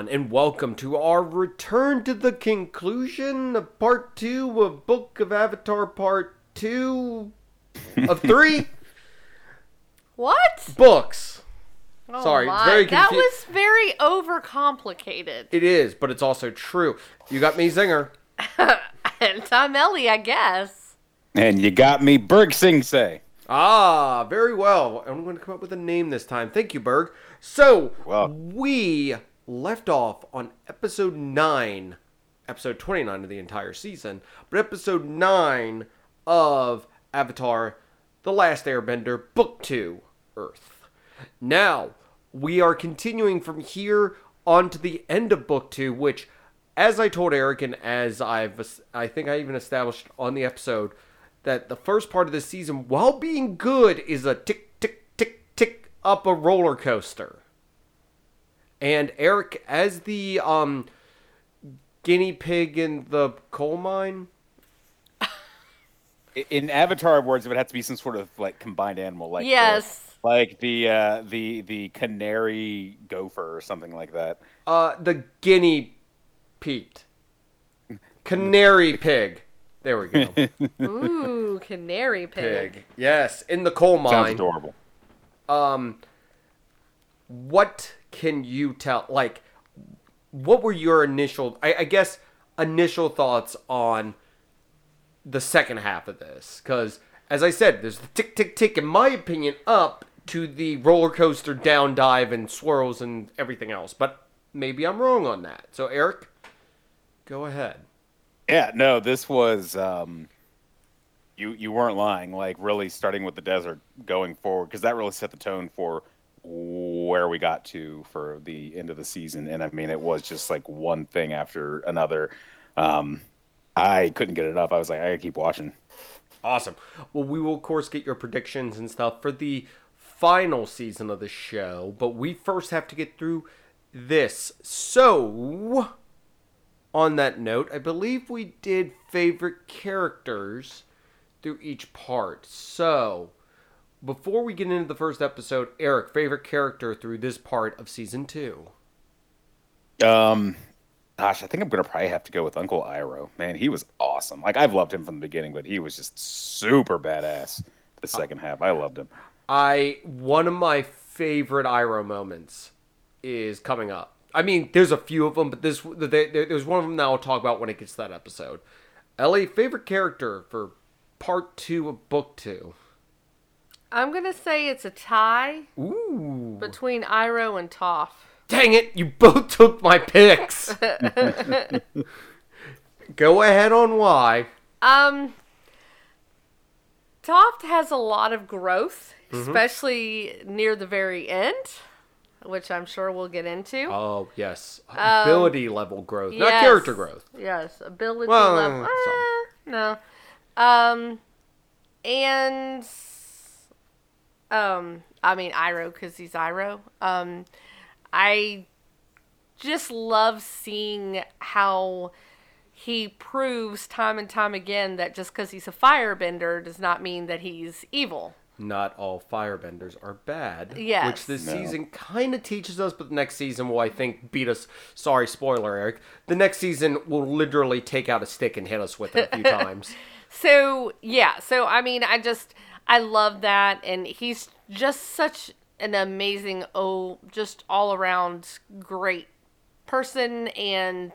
everyone, and welcome to our return to the conclusion of part two of Book of Avatar Part Two of three What? books. Oh Sorry, my, very That was very overcomplicated. It is, but it's also true. You got me, Zinger. and I'm Ellie, I guess. And you got me, Berg Sing Say. Ah, very well. I'm going to come up with a name this time. Thank you, Berg. So, Wow. we left off on episode 9, episode 29 of the entire season, but episode 9 of Avatar The Last Airbender, Book 2, Earth. Now, we are continuing from here on to the end of Book 2, which, as I told Eric and as I've, I think I even established on the episode, that the first part of the season, while being good, is a tick, tick, tick, tick up a roller coaster. And Eric, as the um, guinea pig in the coal mine, In Avatar words, it would have to be some sort of like combined animal, like the- Yes. like the uh, the the canary gopher or something like that. uh, the guinea pig, canary pig. There we go, Ooh, canary pig. pig. Yes, in the coal mine. Sounds mine. adorable. um what can you tell like what were your initial I, I guess initial thoughts on the second half of this because as i said there's the tick tick tick in my opinion up to the roller coaster down dive and swirls and everything else but maybe i'm wrong on that so eric go ahead Yeah, no, this was um, you you weren't lying. Like really starting with the desert, going forward, because that really set the tone for where we got to for the end of the season. And I mean, it was just like one thing after another. Um, I couldn't get enough. I was like, I gotta keep watching. Awesome. Well, we will, of course, get your predictions and stuff for the final season of the show, but we first have to get through this. So, on that note, I believe we did favorite characters through each part. So, before we get into the first episode, Eric, favorite character through this part of season two? Um, gosh, I think I'm gonna probably have to go with Uncle Iroh. Man, he was awesome. Like I've loved him from the beginning, but he was just super badass. The second half, I loved him. I one of my favorite Iroh moments is coming up. I mean, there's a few of them, but this there- there's one of them that I'll talk about when it gets to that episode. Ellie, favorite character for part two of book two? I'm gonna say it's a tie Ooh, between Iroh and Toph. dang it! You both took my picks. Go ahead on why. Um, Toph has a lot of growth, Mm-hmm. especially near the very end, which I'm sure we'll get into. Oh yes, ability level growth, not character growth. Yes, ability Well, level. Eh, no. Um, and um, I mean Iroh because he's Iroh. Um, I just love seeing how he proves time and time again that just because he's a firebender does not mean that he's evil. not all firebenders are bad. Yes. Which this No. season kind of teaches us, but the next season will, I think, beat us. Sorry, spoiler, Eric. The next season will literally take out a stick and hit us with it a few times. So yeah, so I mean, I just I love that, and he's just such an amazing, oh, just all around great person, and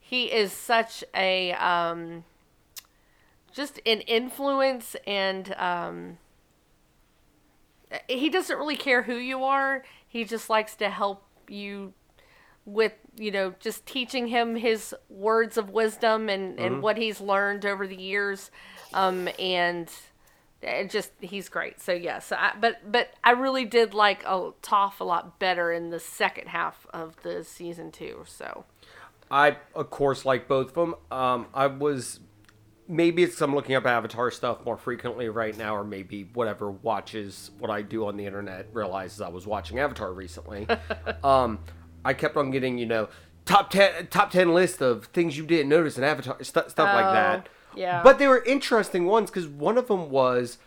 he is such a um, just an influence, and um, he doesn't really care who you are. He just likes to help you with you know just teaching him his words of wisdom and and what he's learned over the years um and it just he's great so yes I, but but i really did like a Toph a lot better in the second half of the season two so I, of course, like both of them. Um, I was maybe it's I'm looking up Avatar stuff more frequently right now, or maybe whatever watches what I do on the internet realizes I was watching Avatar recently. um, I kept on getting you know top ten top ten list of things you didn't notice in Avatar stu- stuff like Oh, that. Yeah. but they were interesting ones because one of them was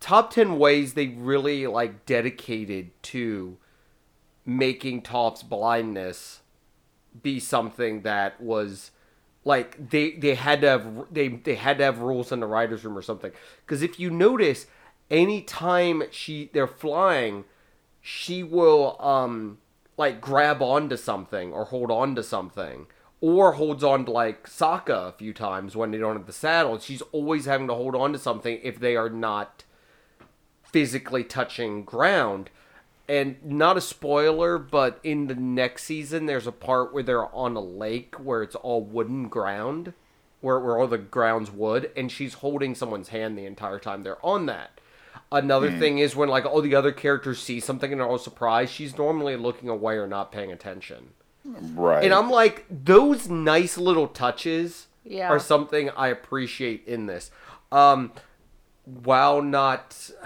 top 10 ways they really like dedicated to making Toph's blindness be something that was like they they had to have they they had to have rules in the writers room or something because if you notice anytime she they're flying she will um like grab onto something or hold on to something or holds on to like Sokka a few times when they don't have the saddle she's always having to hold on to something if they are not physically touching ground and not a spoiler, but in the next season, there's a part where they're on a lake where it's all wooden ground, where, where all the ground's wood, and she's holding someone's hand the entire time they're on that. Another hmm. thing is when like all the other characters see something and are all surprised, she's normally looking away or not paying attention. Right. And I'm like, those nice little touches Yeah. are something I appreciate in this. Um, while not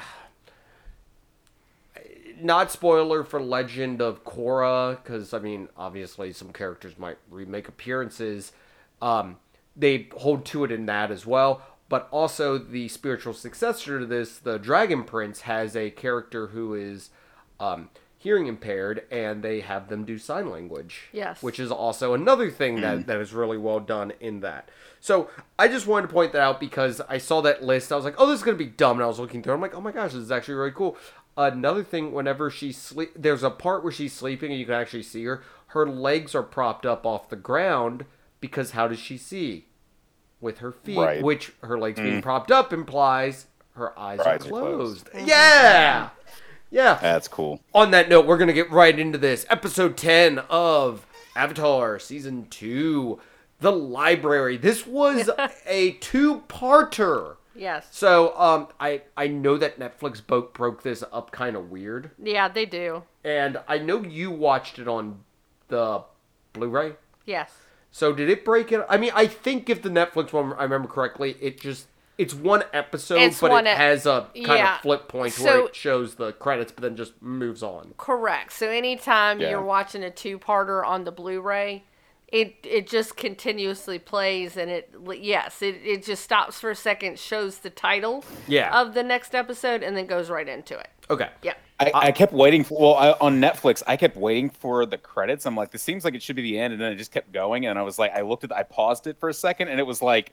not spoiler for Legend of Korra, because I mean, obviously some characters might remake appearances. Um, they hold to it in that as well. But also the spiritual successor to this, the Dragon Prince, has a character who is um, hearing impaired, and they have them do sign language. Yes. Which is also another thing that, mm. that is really well done in that. So I just wanted to point that out because I saw that list. I was like, oh, this is going to be dumb. And I was looking through it. I'm like, oh my gosh, this is actually really cool. Another thing, whenever she sleep, there's a part where she's sleeping and you can actually see her. Her legs are propped up off the ground because how does she see? With her feet, Right. which her legs being mm. propped up implies her eyes Her are eyes are closed. closed. Yeah. Mm-hmm. Yeah. That's cool. On that note, we're going to get right into this. Episode 10 of Avatar Season 2 The Library. This was a two parter. Yes. So um, I, I know that Netflix broke, broke this up kind of weird. Yeah, they do. And I know you watched it on the Blu ray. Yes. So did it break it? I mean, I think if the Netflix one, I remember correctly, it just. It's one episode, It's but one it ep- has a kind yeah. of flip point So- where it shows the credits, but then just moves on. Correct. So anytime Yeah. you're watching a two-parter on the Blu-ray, it it just continuously plays and it yes, it, it just stops for a second, shows the title Yeah. of the next episode and then goes right into it. Okay. Yeah. I, I kept waiting for well I, on Netflix. I kept waiting for the credits. I'm like, this seems like it should be the end, and then it just kept going. And I was like, I looked at, I paused it for a second, and it was like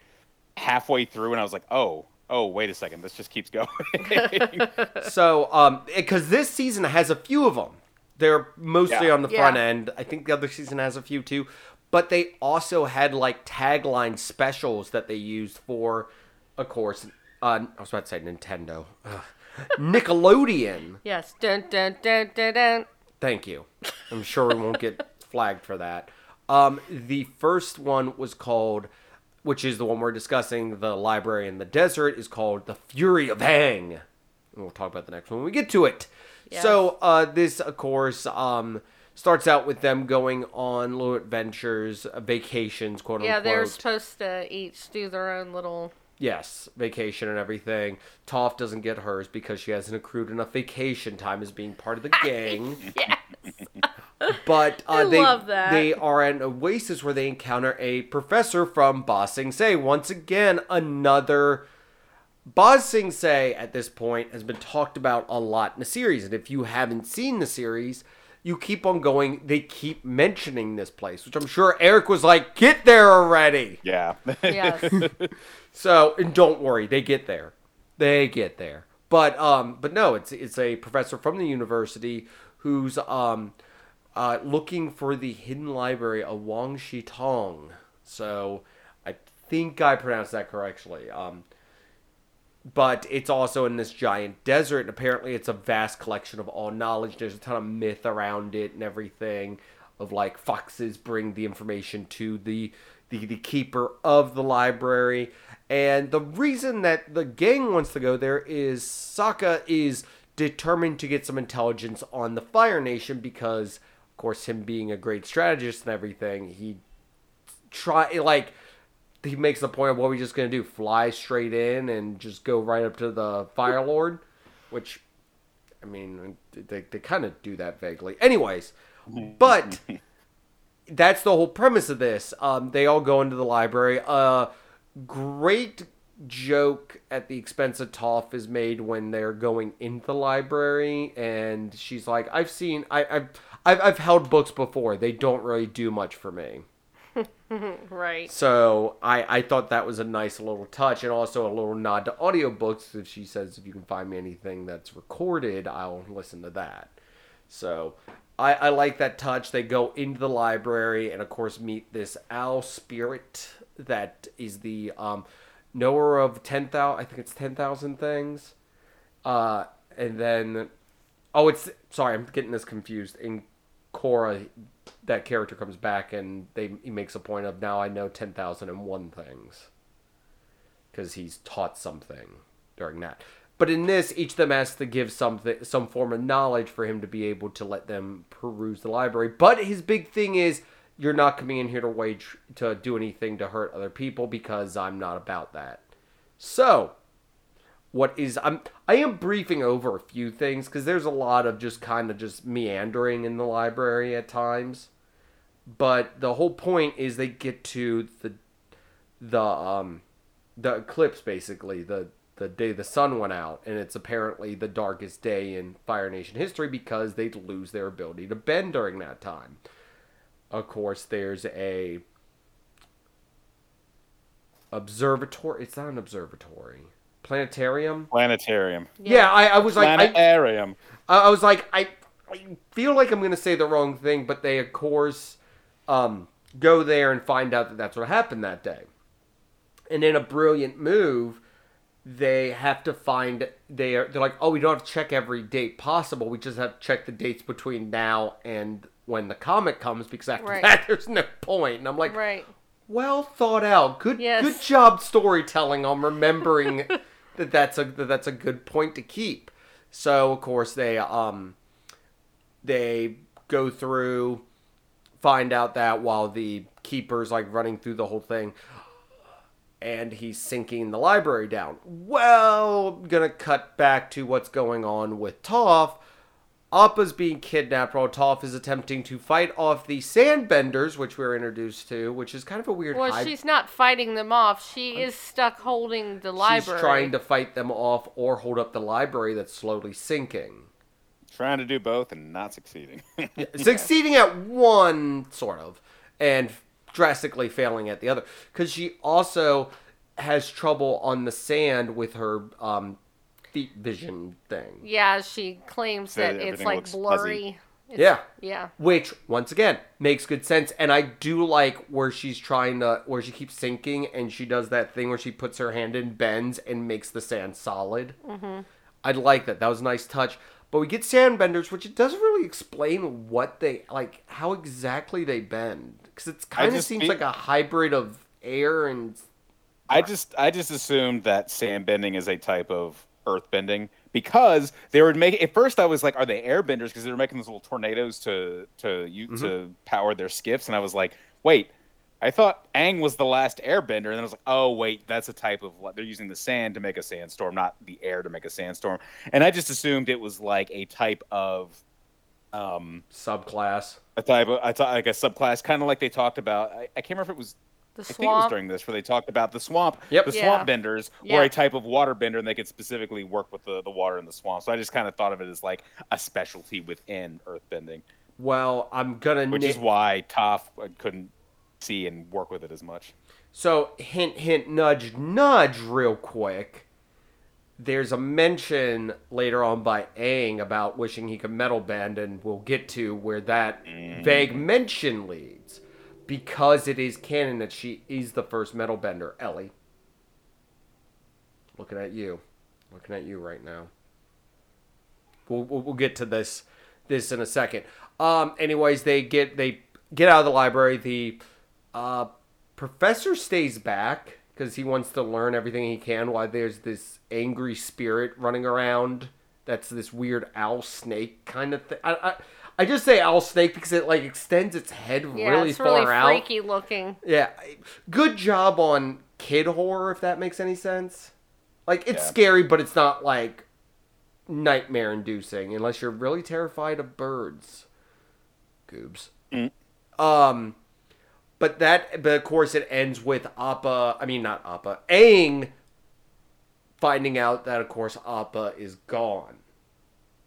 halfway through, and I was like, oh, oh, wait a second, this just keeps going. So, um, because this season has a few of them. They're mostly Yeah. on the Yeah. front end. I think the other season has a few too. But they also had like tagline specials that they used for, of course, uh, I was about to say Nintendo. Ugh. Nickelodeon. Yes. Dun dun dun dun dun. Thank you. I'm sure we won't get flagged for that. Um, the first one was called, which is the one we're discussing, the library in the desert, is called The Fury of Aang. And we'll talk about the next one when we get to it. Yes. So, uh, this, of course, um, starts out with them going on little adventures, uh, vacations, quote Yeah, unquote. Yeah, they're supposed to each do their own little Yes, vacation and everything. Toph doesn't get hers because she hasn't accrued enough vacation time as being part of the gang. Yes. But uh, I they love that. they are at an oasis where they encounter a professor from Ba Sing Se. Once again, another Ba Sing Se at this point has been talked about a lot in the series, and if you haven't seen the series, you keep on going. They keep mentioning this place, which I'm sure Eric was like, "Get there already." yeah. Yes. So, and don't worry, they get there. They get there. But um but no, it's it's a professor from the university who's um uh looking for the hidden library of Wan Shi Tong. So, I think I pronounced that correctly. Um but it's also in this giant desert and apparently it's a vast collection of all knowledge there's a ton of myth around it and everything of like foxes bring the information to the the, the keeper of the library and the reason that the gang wants to go there is Sokka is determined to get some intelligence on the Fire Nation because course him being a great strategist and everything he try like he makes the point of what we just gonna do fly straight in and just go right up to the fire lord which i mean they, they kind of do that vaguely. Anyways but that's the whole premise of this. Um, they all go into the library. Uh, great joke at the expense of Toph is made when they're going into the library, and she's like, "I've seen, I, I've, I've, I've held books before. They don't really do much for me." Right. So I, I thought that was a nice little touch, and also a little nod to audiobooks. If she says, "If you can find me anything that's recorded, I'll listen to that." So I, I like that touch. They go into the library and, of course, meet this owl spirit that is the um, knower of 10,000, I think it's 10,000 things. Uh, and then, oh, it's, sorry, I'm getting this confused. In Korra, that character comes back and they he makes a point of now I know 10,001 things. Because he's taught something during that. But in this, each of them has to give something, some form of knowledge for him to be able to let them peruse the library. But his big thing is, you're not coming in here to wage to do anything to hurt other people because I'm not about that. So, what is I'm I am briefing over a few things because there's a lot of just kind of just meandering in the library at times. But the whole point is they get to the the um the eclipse basically the the day the sun went out, and it's apparently the darkest day in Fire Nation history because they lose their ability to bend during that time. Of course, there's a observatory. It's not an observatory. Planetarium. Planetarium. Yeah, I, I was like, Planetarium. I I was like, I, I feel like I'm gonna say the wrong thing, but they of course um, go there and find out that that's what happened that day. And in a brilliant move, they have to find they are they're like, oh, we don't have to check every date possible. We just have to check the dates between now and when the comic comes because after Right. that there's no point. And I'm like, Right. well thought out. Good Yes. good job storytelling on remembering that that's a that that's a good point to keep. So of course they um they go through find out that while the keeper's like running through the whole thing and he's sinking the library down. Well, gonna cut back to what's going on with Toph. Appa's being kidnapped while Toph is attempting to fight off the Sandbenders, which we are introduced to, which is kind of a weird Well, hybrid. she's not fighting them off. She is stuck holding the library. She's trying to fight them off or hold up the library that's slowly sinking. Trying to do both and not succeeding. Succeeding at one, sort of, and drastically failing at the other. Because she also has trouble on the sand with her um, feet vision thing. Yeah, she claims So that it's like blurry. It's- Yeah. Yeah. Which, once again, makes good sense. And I do like where she's trying to, where she keeps sinking and she does that thing where she puts her hand in, bends, and makes the sand solid. Mm-hmm. I like that. That was a nice touch. But we get sandbenders, which it doesn't really explain what they, like, how exactly they bend. Because it kind of seems feel- like a hybrid of air and. I just I just assumed that sand bending is a type of earth bending because they were making at first I was like, are they airbenders? Because they were making those little tornadoes to to you Mm-hmm. to power their skiffs, and I was like, wait, I thought Aang was the last airbender, and then I was like, oh wait, that's a type of they're using the sand to make a sandstorm, not the air to make a sandstorm, and I just assumed it was like a type of um Subclass. a type of I thought like a subclass, kind of like they talked about. I, I can't remember if it was The I think it was during this where they talked about the swamp. Yep. The Yeah. swamp benders Yeah. were a type of water bender, and they could specifically work with the, the water in the swamp. So I just kind of thought of it as like a specialty within earth bending, Well, I'm gonna. which na- is why Toph uh, couldn't see and work with it as much. So, hint, hint, nudge, nudge, real quick. There's a mention later on by Aang about wishing he could metal bend, and we'll get to where that vague mention leads. Because it is canon that she is the first metal bender. Ellie. Looking at you. Looking at you right now. We'll, we'll, we'll get to this this in a second. Um, anyways, they get they get out of the library. The uh, professor stays back because he wants to learn everything he can. While there's this angry spirit running around. That's this weird owl snake kind of thing. I, I I just say owl snake because it like extends its head Yeah, really it's far really out. freaky looking. Yeah, good job on kid horror if that makes any sense. Like it's Yeah. scary, but it's not like nightmare inducing unless you're really terrified of birds. Goobs. Mm. Um, but that, but of course, it ends with Appa. I mean, not Appa. Aang finding out that, of course, Appa is gone.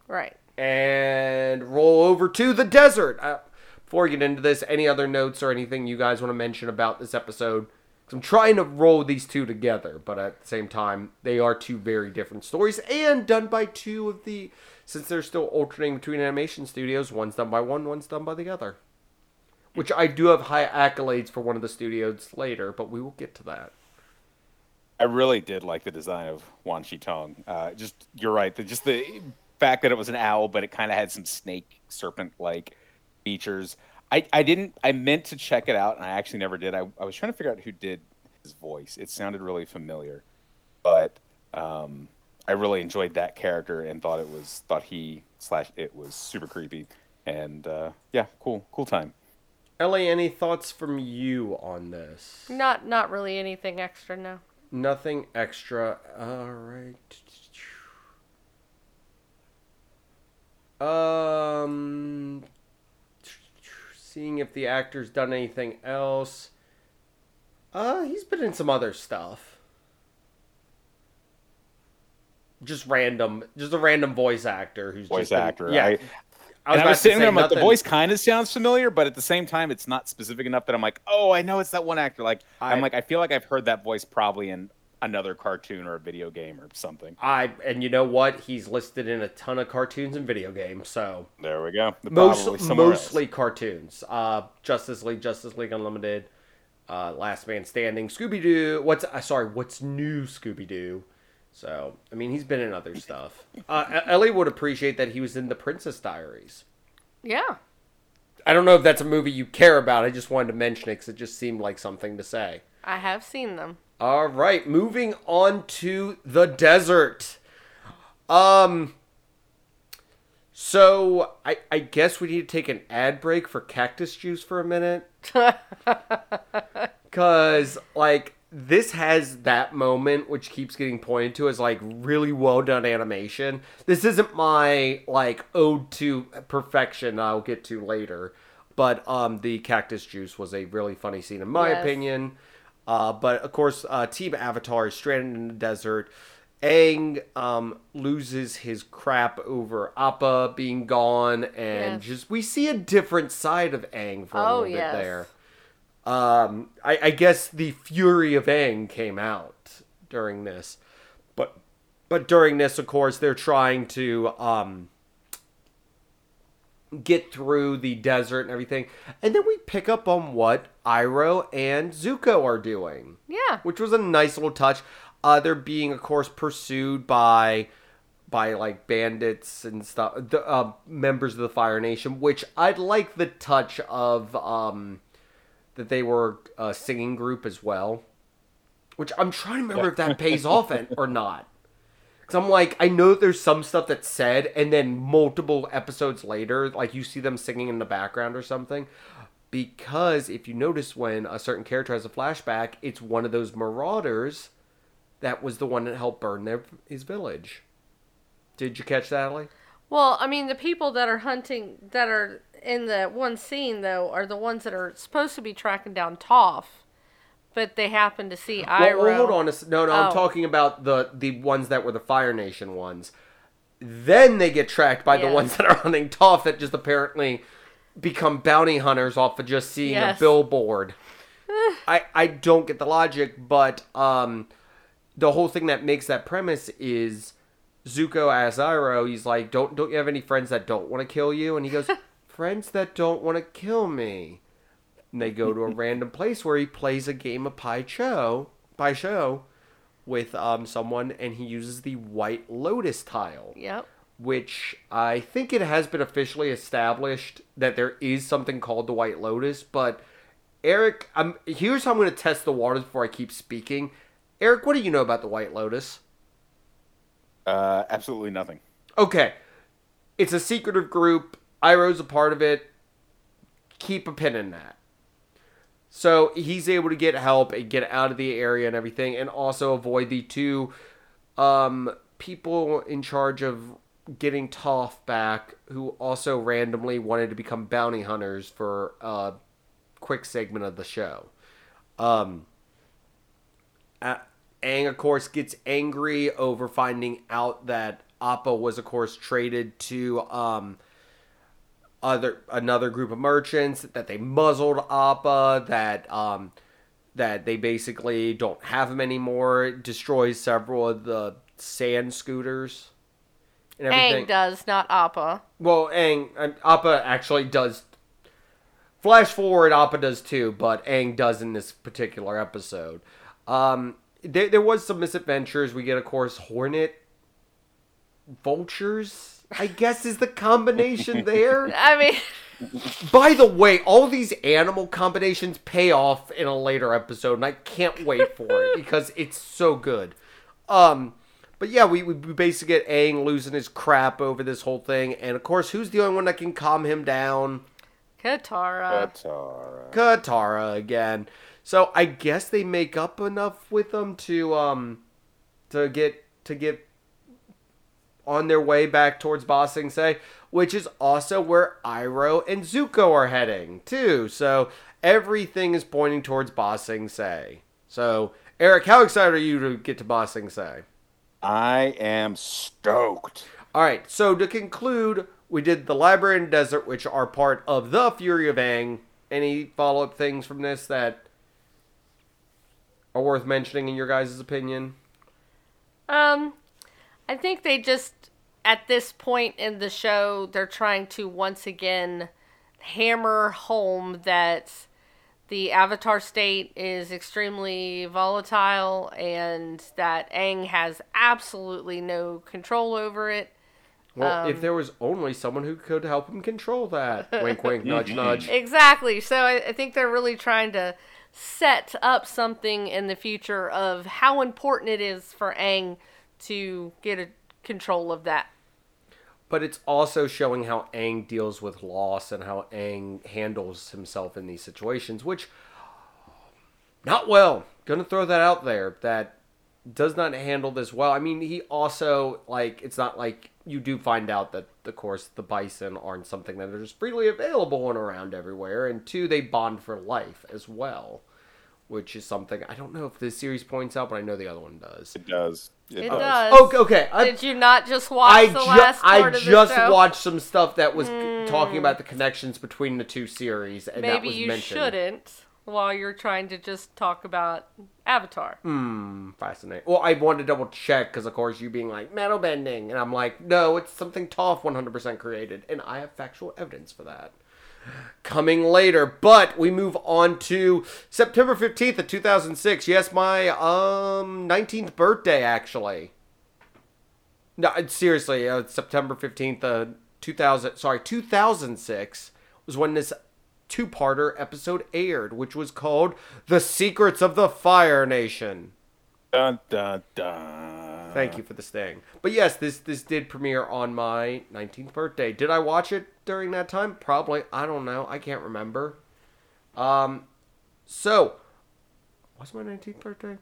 Right. And roll over to the desert. Uh, before we get into this, any other notes or anything you guys want to mention about this episode? 'Cause I'm trying to roll these two together, but at the same time, they are two very different stories and done by two of the. Since they're still alternating between animation studios, one's done by one, one's done by the other. Which I do have high accolades for one of the studios later, but we will get to that. I really did like the design of Wan Shi Tong. Uh, just you're right. The, just the fact that it was an owl, but it kind of had some snake serpent like features. I, I didn't. I meant to check it out, and I actually never did. I, I was trying to figure out who did his voice. It sounded really familiar, but um, I really enjoyed that character and thought it was thought he slash it was super creepy. And uh, yeah, cool, cool time. Ellie, any thoughts from you on this? Not not really anything extra, no. Nothing extra. All right. Um, seeing if the actor's done anything else. Uh, he's been in some other stuff. Just random, just a random voice actor who's Voice just been- actor. yeah, I, I and was, I about was sitting there, I'm like, the voice kind of sounds familiar, but at the same time, it's not specific enough that I'm like, oh, I know it's that one actor. Like, I, I- am like, I feel like I've heard that voice probably in another cartoon or a video game or something. I and you know what? He's listed in a ton of cartoons and video games. So There we go. Most, Probably somewhere else. mostly cartoons. Uh, Justice League, Justice League Unlimited, uh, Last Man Standing, Scooby Doo. What's uh, sorry? What's new? Scooby Doo. So I mean, he's been in other stuff. Uh, Ellie would appreciate that he was in the Princess Diaries. Yeah. I don't know if that's a movie you care about. I just wanted to mention it because it just seemed like something to say. I have seen them. All right, moving on to the desert. Um so I I guess we need to take an ad break for cactus juice for a minute. Cuz like this has that moment which keeps getting pointed to as like really well done animation. This isn't my like ode to perfection I'll get to later. But um the cactus juice was a really funny scene in my Yes. opinion. Uh, but of course, uh, Team Avatar is stranded in the desert. Aang um, loses his crap over Appa being gone, and Yes. just we see a different side of Aang for a Oh, little yes. bit there. Um, I, I guess the fury of Aang came out during this, but but during this, of course, they're trying to um, get through the desert and everything, and then we pick up on what Iroh and Zuko are doing Yeah. which was a nice little touch. Uh, they're being, of course, pursued by by like bandits and stuff, the, uh, members of the Fire Nation. Which I'd like the touch of um, that they were a singing group as well. Which I'm trying to remember if that pays off and, or not. I'm like, I know there's some stuff that's said, and then multiple episodes later, like you see them singing in the background or something. Because if you notice when a certain character has a flashback, it's one of those marauders that was the one that helped burn their his village. Did you catch that, Ellie? Well, I mean, the people that are hunting, that are in the one scene, though, are the ones that are supposed to be tracking down Toph, but they happen to see Iroh. well, hold on. a No, no, I'm Oh. talking about the the ones that were the Fire Nation ones. Then they get tracked by the ones that are hunting Toph that just apparently become bounty hunters off of just seeing Yes. a billboard. I I don't get the logic, but um, the whole thing that makes that premise is Zuko as Iroh. He's like, don't don't you have any friends that don't want to kill you? And he goes, friends that don't want to kill me. And they go to a random place where he plays a game of Pai Cho, Pai Sho, with um someone, and he uses the White Lotus tile Yep. which I think it has been officially established that there is something called the White Lotus. But Eric, I'm here's how I'm going to test the waters before I keep speaking. Eric, what do you know about the White Lotus? Uh, absolutely nothing. Okay, it's a secretive group. Iroh's a part of it. Keep a pin in that. So he's able to get help and get out of the area and everything, and also avoid the two um, people in charge of getting Toph back, who also randomly wanted to become bounty hunters for a quick segment of the show. Um, Aang, of course, gets angry over finding out that Appa was, of course, traded to um, other another group of merchants. That they muzzled Appa. That um, that they basically don't have him anymore. Destroys several of the sand scooters. And everything. Aang does, not Appa. Well, Aang, Appa actually does. Flash forward, Appa does too, but Aang does in this particular episode. Um, there, there was some misadventures. We get, of course, Hornet vultures. I guess is the combination there. I mean, By the way, all these animal combinations pay off in a later episode, and I can't wait for it because it's so good. Um, but yeah, we, we basically get Aang losing his crap over this whole thing, and of course, who's the only one that can calm him down? Katara. Katara. Katara again. So I guess they make up enough with them to um to get to get on their way back towards Ba Sing Se, which is also where Iroh and Zuko are heading too. So everything is pointing towards Ba Sing Se. So Eric, how excited are you to get to Ba Sing Se? I am stoked. All right. So to conclude, we did the library and desert, which are part of the Fury of Aang. Any follow up things from this that are worth mentioning in your guys' opinion? Um, I think they just at this point in the show they're trying to once again hammer home that the Avatar state is extremely volatile and that Aang has absolutely no control over it. Well, if um, there was only someone who could help him control that. wink, wink, nudge, nudge. Exactly. So I, I think they're really trying to set up something in the future of how important it is for Aang to get a control of that. But it's also showing how Aang deals with loss and how Aang handles himself in these situations, which not well. Gonna throw that out there. That does not handle this well. I mean, he also like it's not like you do find out that of course the bison aren't something that are just freely available and around everywhere, and two, they bond for life as well, which is something I don't know if this series points out, but I know the other one does. It does. It does. Oh, okay. I, Did you not just watch I, the ju- last I part of just the show? Watched some stuff that was talking about the connections between the two series, and that Maybe was you mentioned. shouldn't while you're trying to just talk about Avatar. Hmm, fascinating. Well, I wanted to double check because, of course, you being like metal bending, and I'm like, no, it's something Toph 100% created, and I have factual evidence for that. Coming later, but we move on to September 15th of 2006. Yes, my um 19th birthday actually. No, seriously, uh, September 15th, uh, 2000, sorry, 2006 was when this two-parter episode aired, which was called The Secrets of the Fire Nation. Dun, dun, dun. Thank you for the sting. But yes, this this did premiere on my 19th birthday. Did I watch it during that time? Probably. I don't know. I can't remember. Um so was my 19th birthday?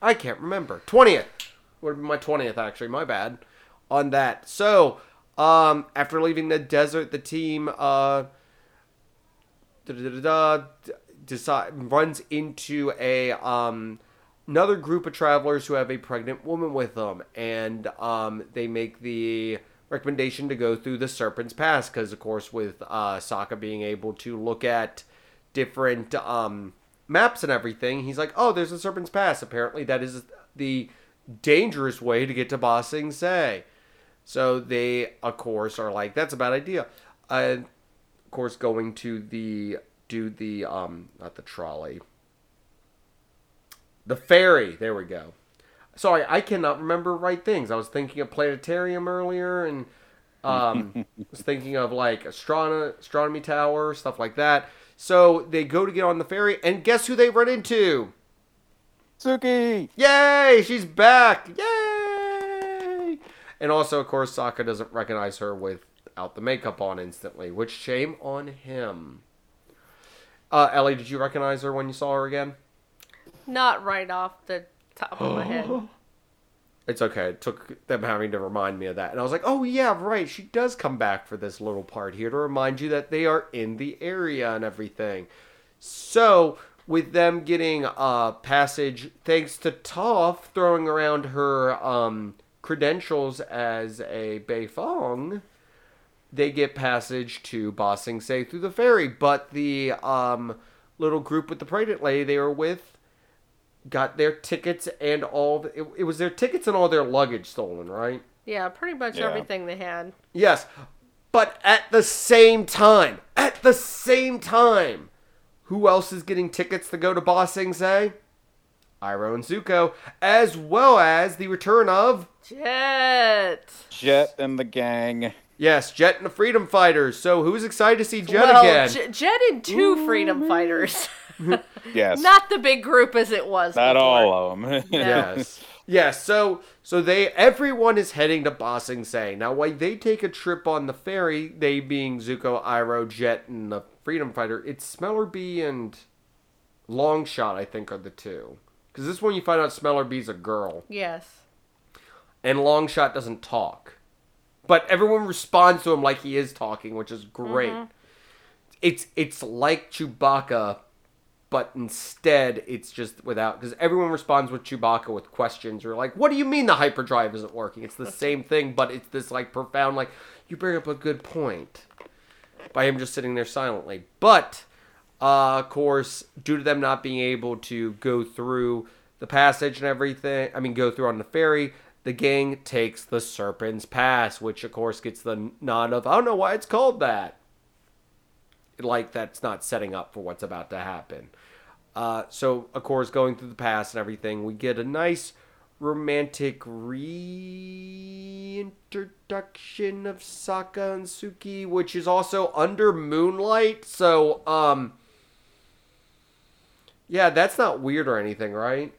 I can't remember. 20th. Would have been my 20th actually. My bad. On that. So, um after leaving the desert, the team uh decide runs into a um another group of travelers who have a pregnant woman with them and um they make the recommendation to go through the serpent's pass because of course with uh Sokka being able to look at different um maps and everything he's like oh there's a serpent's pass. Apparently that is the dangerous way to get to Ba Sing Se. So they of course are like that's a bad idea. Uh, of course going to the do the um not the trolley the ferry there we go sorry i cannot remember right things i was thinking of planetarium earlier and um was thinking of like astronomy astronomy tower stuff like that so they go to get on the ferry and guess who they run into Suki. Yay! She's back! Yay! And also, of course, Sokka doesn't recognize her without the makeup on instantly, which shame on him. Uh, Ellie, did you recognize her when you saw her again? Not right off the top of my head. It's okay. It took them having to remind me of that. And I was like, oh, yeah, right. She does come back for this little part here to remind you that they are in the area and everything. So with them getting uh, passage thanks to Toph throwing around her um, credentials as a Beifong. They get passage to Ba Sing Se through the ferry, but the um, little group with the pregnant lady they were with got their tickets and all. The, it, it was their tickets and all their luggage stolen, right? Yeah, pretty much Yeah. everything they had. Yes, but at the same time, at the same time, who else is getting tickets to go to Ba Sing Se? Iroh and Zuko, as well as the return of Jet. Jet and the gang. yes, Jet and the Freedom Fighters. So who's excited to see Jet well, again? J- Jet and two freedom fighters. Yes. Not the big group as it was. Not before. all of them. yes. Yes, so so they everyone is heading to Ba Sing Se. Now while they take a trip on the ferry, they being Zuko, Iroh, Jet, and the Freedom Fighter, it's Smellerbee and Longshot, I think, are the two. Because this one you find out Smellerbee's a girl. Yes. And Longshot doesn't talk. But everyone responds to him like he is talking, which is great. Mm-hmm. It's it's like Chewbacca, but instead it's just without because everyone responds with Chewbacca with questions or like, "What do you mean the hyperdrive isn't working?" It's the same thing, but it's this like profound like, "You bring up a good point." By him just sitting there silently, but uh, of course, due to them not being able to go through the passage and everything, I mean, go through on the ferry, the gang takes the Serpent's Pass, which of course gets the nod of, I don't know why it's called that. Like, that's not setting up for what's about to happen. Uh, so, of course, going through the past and everything, we get a nice romantic reintroduction of Sokka and Suki, which is also under moonlight. So, um, yeah, that's not weird or anything, right?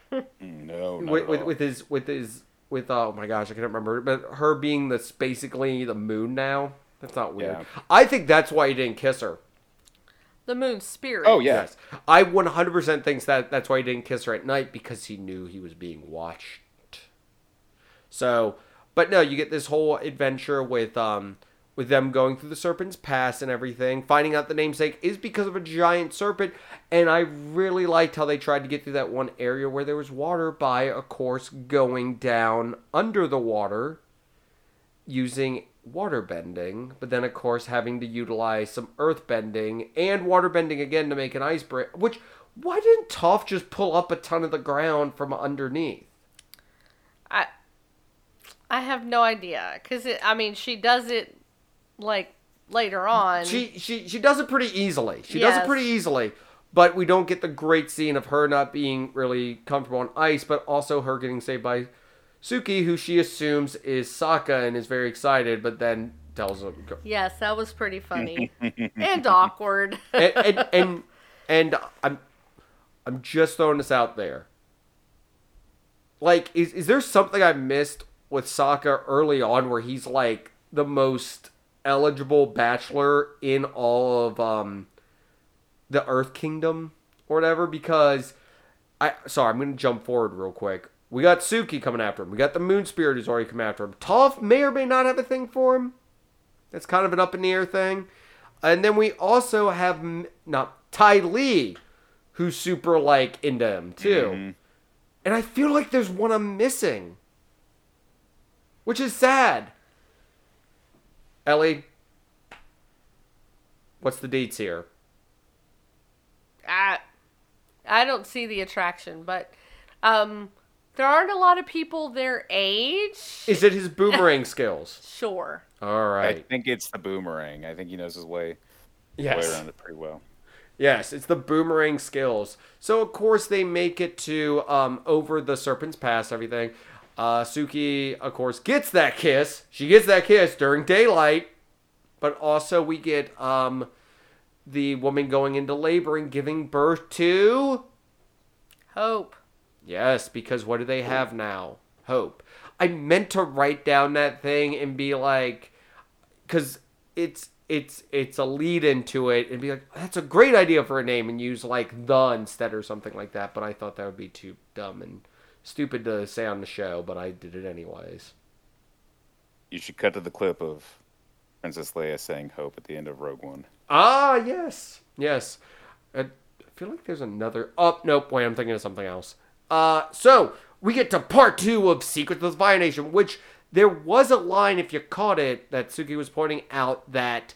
no, with, with with his with his with oh my gosh, I can't remember, but her being this basically the moon now. That's not weird. Yeah. I think that's why he didn't kiss her. The moon spirit. Oh yeah. Yes, I 100% thinks that that's why he didn't kiss her at night because he knew he was being watched. So, but no, you get this whole adventure with um with them going through the serpent's pass and everything, finding out the namesake is because of a giant serpent, and I really liked how they tried to get through that one area where there was water by, of course, going down under the water using water bending, but then of course having to utilize some earth bending and water bending again to make an ice bridge. Which why didn't Toph just pull up a ton of the ground from underneath? I I have no idea cuz I mean she does it like later on. She she she does it pretty easily. She does it pretty easily. But we don't get the great scene of her not being really comfortable on ice, but also her getting saved by Suki, who she assumes is Sokka and is very excited, but then tells him, yes, that was pretty funny and awkward. and, and and and I'm I'm just throwing this out there. Like, is is there something I missed with Sokka early on where he's like the most eligible bachelor in all of um the Earth Kingdom or whatever? Because I sorry, I'm gonna jump forward real quick. We got Suki coming after him. We got the Moon Spirit who's already come after him. Toph may or may not have a thing for him. That's kind of an up in the air thing. And then we also have not Ty Lee, who's super like into him too. Mhm. And I feel like there's one I'm missing, which is sad. Ellie, what's the dates here? I I don't see the attraction, but um there aren't a lot of people their age. Is it his boomerang skills? Sure. All right. I think it's the boomerang. I think he knows his way, way Yes. around it pretty well. Yes, it's the boomerang skills. So of course they make it to um over the Serpent's Pass, everything. Uh, Suki, of course, gets that kiss. She gets that kiss during daylight, but also we get um the woman going into labor and giving birth to Hope. Yes, because what do they have now? Hope. I meant to write down that thing and be like, because it's it's it's a lead into it and be like, that's a great idea for a name and use like the instead or something like that. But I thought that would be too dumb and stupid to say on the show, but I did it anyways. You should cut to the clip of Princess Leia saying "Hope" at the end of Rogue One. Ah, yes, yes. I feel like there's another. Oh, nope. Wait, I'm thinking of something else. Uh, so we get to part two of Secrets of the Fire Nation, which there was a line, if you caught it, that Suki was pointing out that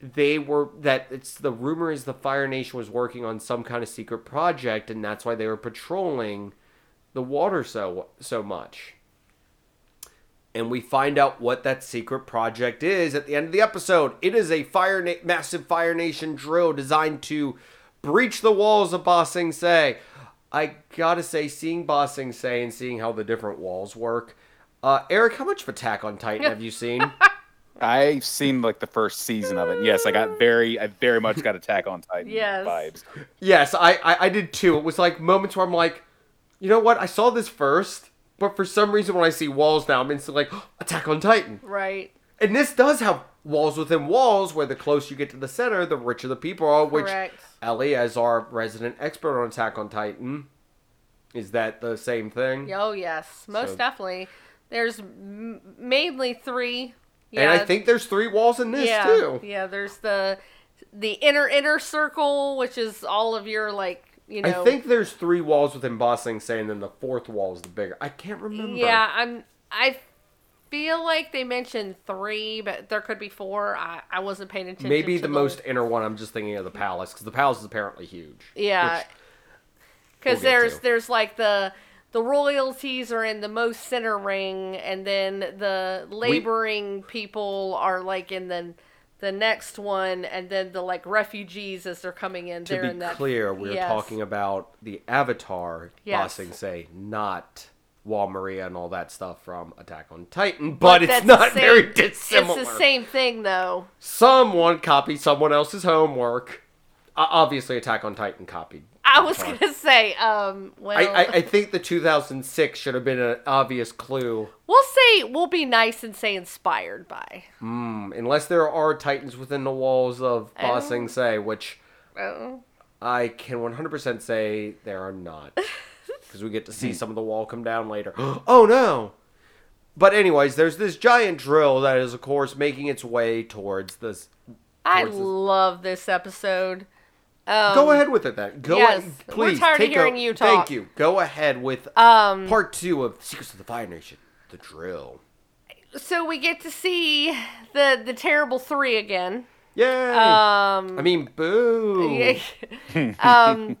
they were that it's the rumor is the Fire Nation was working on some kind of secret project, and that's why they were patrolling the water so so much. And we find out what that secret project is at the end of the episode. It is a fire na- massive Fire Nation drill designed to breach the walls of Ba Sing Se. I gotta say, seeing Ba Sing Se and seeing how the different walls work. Uh, Eric, how much of Attack on Titan have you seen? I've seen like the first season of it. Yes, I got very, I very much got Attack on Titan Yes. vibes. yes, I, I I did too. It was like moments where I'm like, you know what? I saw this first, but for some reason when I see walls now, I'm instantly like, Attack on Titan. Right. And this does have walls within walls, where the closer you get to the center, the richer the people are. Which Correct. Ellie, as our resident expert on Attack on Titan, is that the same thing? Oh yes, most So- definitely. There's m- mainly three. And I think there's three walls in this yeah, too. Yeah, there's the the inner inner circle, which is all of your like you know. I think there's three walls with embossing saying then the fourth wall is the bigger. I can't remember. Yeah, I'm. I feel like they mentioned three, but there could be four. I, I wasn't paying attention. Maybe the most inner one. I'm just thinking of the palace because the palace is apparently huge. Yeah, because we'll there's to. there's like the the royalties are in the most center ring, and then the laboring people are like in the the next one, and then the like refugees as they're coming in. to they're be in that. clear, we're yes. talking about the Avatar Yes. Ba Sing Se, not Wall Maria and all that stuff from Attack on Titan. But, it's not the very same- dissimilar. It's the same thing though. Someone copied someone else's homework. Uh, obviously, Attack on Titan copied. I was gonna say, um, well, I, I, I think the 2006 should have been an obvious clue. we'll say we'll be nice and say inspired by. Hmm, unless there are Titans within the walls of Oh. Ba Sing Se, which Oh. I can 100% say there are not. Because we get to see some of the wall come down later. oh no! But, anyways, there's this giant drill that is, of course, making its way towards this. I towards this- love this episode. Um, Go ahead with it then. Go yes, ahead. we're Please. tired of take hearing a, you talk. Thank you. Go ahead with Um, part two of Secrets of the Fire Nation The Drill. so we get to see the the terrible three again. Yay! Um, I mean, boo! um,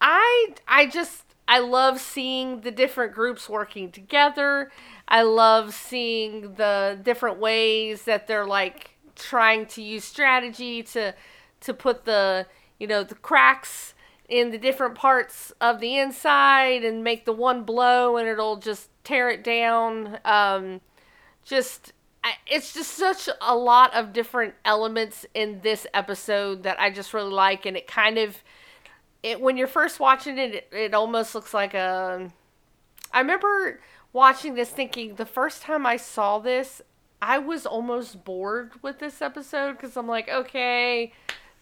I I just I love seeing the different groups working together. I love seeing the different ways that they're like trying to use strategy to to put the you know the cracks in the different parts of the inside and make the one blow and it'll just tear it down. Um, just it's just such a lot of different elements in this episode that I just really like, and it kind of it when you're first watching it, it, it almost looks like a. I remember watching this thinking the first time I saw this, I was almost bored with this episode because I'm like, okay,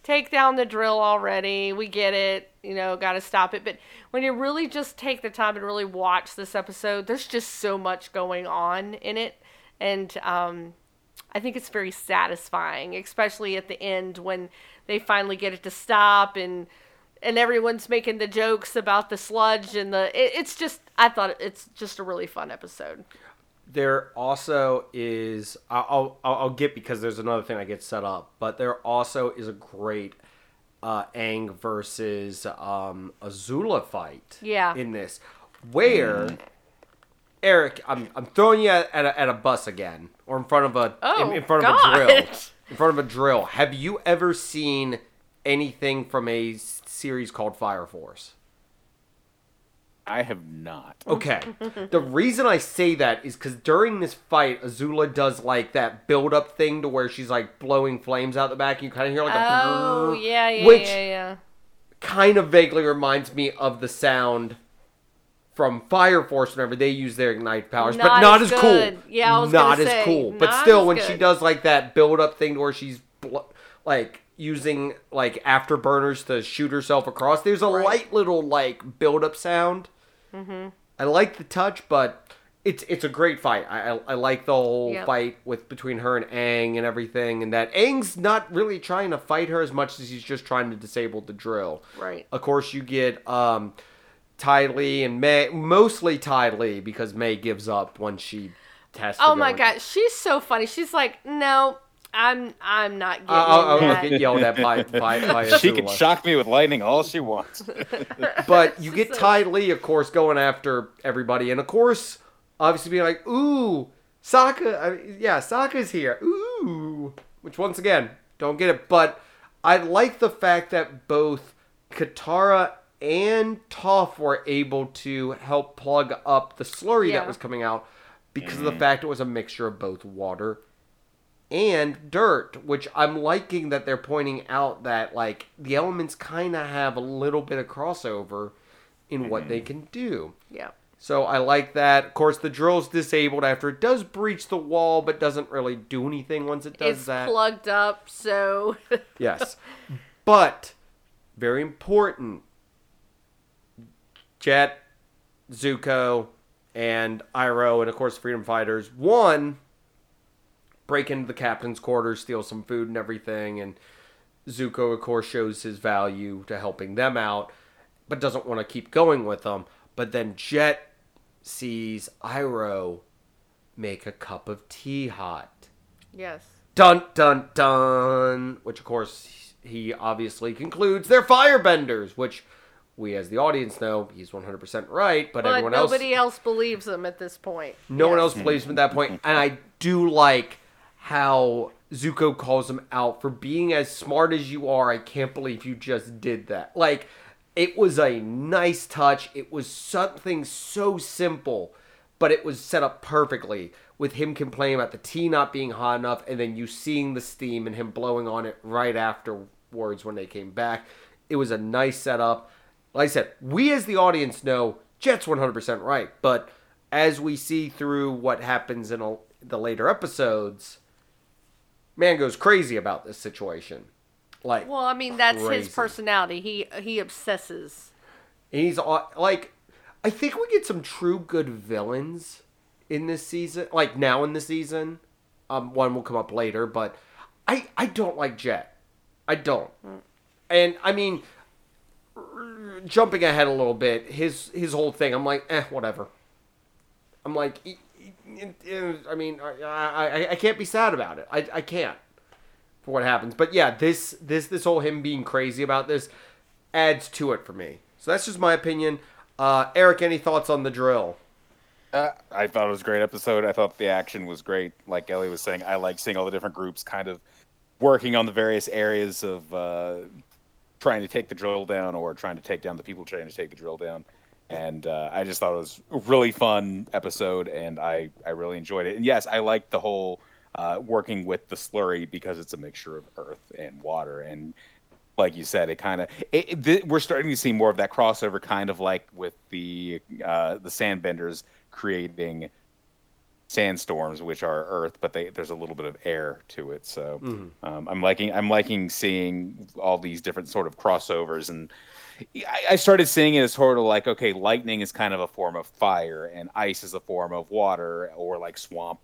take down the drill already. We get it. You know, got to stop it. But when you really just take the time and really watch this episode, there's just so much going on in it. And um, I think it's very satisfying, especially at the end when they finally get it to stop and and everyone's making the jokes about the sludge and the it, it's just I thought it's just a really fun episode. There also is I'll, I'll I'll get because there's another thing I get set up, but there also is a great uh, Aang versus um, Azula fight. Yeah. In this, where Eric, I'm I'm throwing you at a, at a bus again, or in front of a Oh, in, in front of a drill, in front of a drill. Have you ever seen anything from a series called Fire Force? I have not. Okay. the reason I say that is because during this fight, Azula does like that build up thing to where she's like blowing flames out the back, and you kind of hear like a Oh yeah, yeah, which yeah, yeah. kind of vaguely reminds me of the sound from Fire Force whenever they use their ignite powers, but Not not as as, cool. Yeah, I was not as say, cool. But still, as when she does like that build up thing to where she's bl- like using like afterburners to shoot herself across, there's a Right. light little like build up sound. Mm-hmm. I like the touch, but it's it's a great fight. I I, I like the whole Yep. fight with between her and Aang and everything, and that Aang's not really trying to fight her as much as he's just trying to disable the drill. Right. Of course, you get um, Ty Lee and Mai, mostly Ty Lee because Mai gives up when she has Oh my god, she's so funny. She's like, no, I'm I'm not getting I'll, I'll, I'll that. get yelled at by by, by She Azula. can shock me with lightning all she wants. But you get So- Ty Lee, of course, going after everybody, and of course, obviously being like, "Ooh, Sokka, I mean, yeah, Sokka's here." Ooh, which once again, don't get it, but I like the fact that both Katara and Toph were able to help plug up the slurry Yeah. that was coming out because of the mm-hmm. fact it was a mixture of both water and dirt, which I'm liking that they're pointing out that like the elements kind of have a little bit of crossover in what they mm-hmm. can do. Yeah. So I like that. Of course, the drill's disabled after it does breach the wall, but doesn't really do anything once it does It's that. It's plugged up, so Yes. But very important. Jet, Zuko, and Iroh, and of course Freedom Fighters. One break into the captain's quarters, steal some food and everything, and Zuko, of course, shows his value to helping them out, but doesn't want to keep going with them. But then Jet sees Iroh make a cup of tea hot. yes. Dun dun dun. Which, of course, he obviously concludes they're firebenders, which we as the audience know he's 100% right, but, But everyone else. nobody else believes him at this point. No one else believes him at that point, and I do like how Zuko calls him out for being as smart as you are. I can't believe you just did that. Like, it was a nice touch. It was something so simple, but it was set up perfectly with him complaining about the tea not being hot enough, and then you seeing the steam and him blowing on it right afterwards when they came back. It was a nice setup. Like I said, we as the audience know Jet's 100% right, but as we see through what happens in the later episodes, man goes crazy about this situation. Like, Well, I mean, that's Crazy. his personality. He he obsesses. he's all- like, I think we get some true good villains in this season. Like now in the season, um, one will come up later, but I I don't like Jet. I don't. And I mean, jumping ahead a little bit, his his whole thing, I'm like, eh, whatever. I'm like, I mean, I, I, I can't be sad about it. I, I can't for what happens. But yeah, this this this whole him being crazy about this adds to it for me. So that's just my opinion. Uh, Eric, any thoughts on the drill? Uh, I thought it was a great episode. I thought the action was great. Like Ellie was saying, I like seeing all the different groups kind of working on the various areas of uh, trying to take the drill down or trying to take down the people trying to take the drill down. And uh, I just thought it was a really fun episode, and I, I really enjoyed it. And yes, I like the whole uh, working with the slurry because it's a mixture of earth and water. And like you said, it kind of th- we're starting to see more of that crossover, kind of like with the uh, the sandbenders creating sandstorms, which are earth, but they, there's a little bit of air to it. So um, I'm liking I'm liking seeing all these different sort of crossovers, and I, I started seeing it as sort of like okay, lightning is kind of a form of fire, and ice is a form of water, or like swamp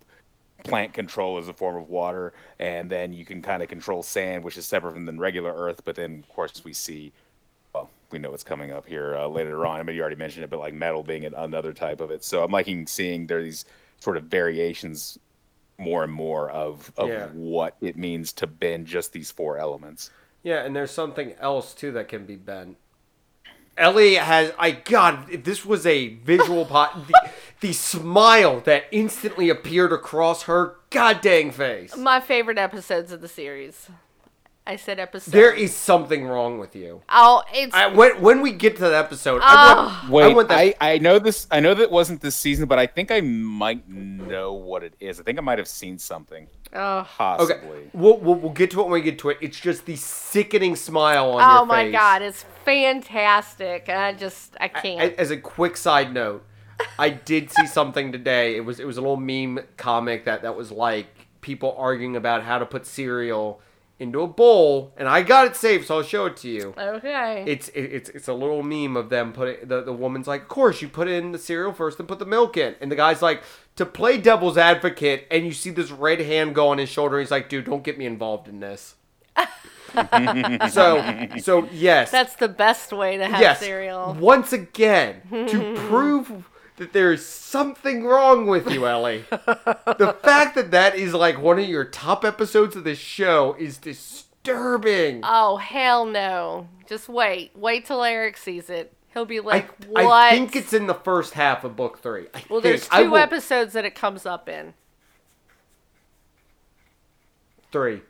plant control is a form of water, and then you can kind of control sand, which is separate from the regular earth. But then, of course, we see, well, we know what's coming up here uh, later on. I mean, you already mentioned it, but like metal being another type of it. So I'm liking seeing there are these sort of variations more and more of, of Yeah. what it means to bend just these four elements. Yeah, and there's something else too that can be bent. Ellie has, I God, if this was a visual pot, the, the smile that instantly appeared across her god dang face. My favorite episodes of the series. I said episode. There is something wrong with you. Oh, it's I, when, when we get to that episode, I want, I Wait, want that. I, I know this. I know that wasn't this season, but I think I might know what it is. I think I might have seen something, oh, possibly. okay, we'll, we'll, we'll get to it when we get to it. It's just the sickening smile on his face. oh your my face. god, it's fantastic. I just I can't. A- As a quick side note, I did see something today. It was it was a little meme comic that that was like people arguing about how to put cereal into a bowl, and I got it saved, so I'll show it to you. Okay. It's it, it's it's a little meme of them putting the the woman's like, of course you put in the cereal first and put the milk in, and the guy's like, to play devil's advocate, and you see this red hand go on his shoulder. He's like, dude, don't get me involved in this. so so yes, That's the best way to have yes. cereal. Once again, to prove that there is something wrong with you, Ellie. the fact that that is like one of your top episodes of this show is disturbing. Oh hell no! Just wait. Wait till Eric sees it. He'll be I, like, "What?" I think it's in the first half of book three. I well, there's think. I two will- episodes that it comes up in. Three.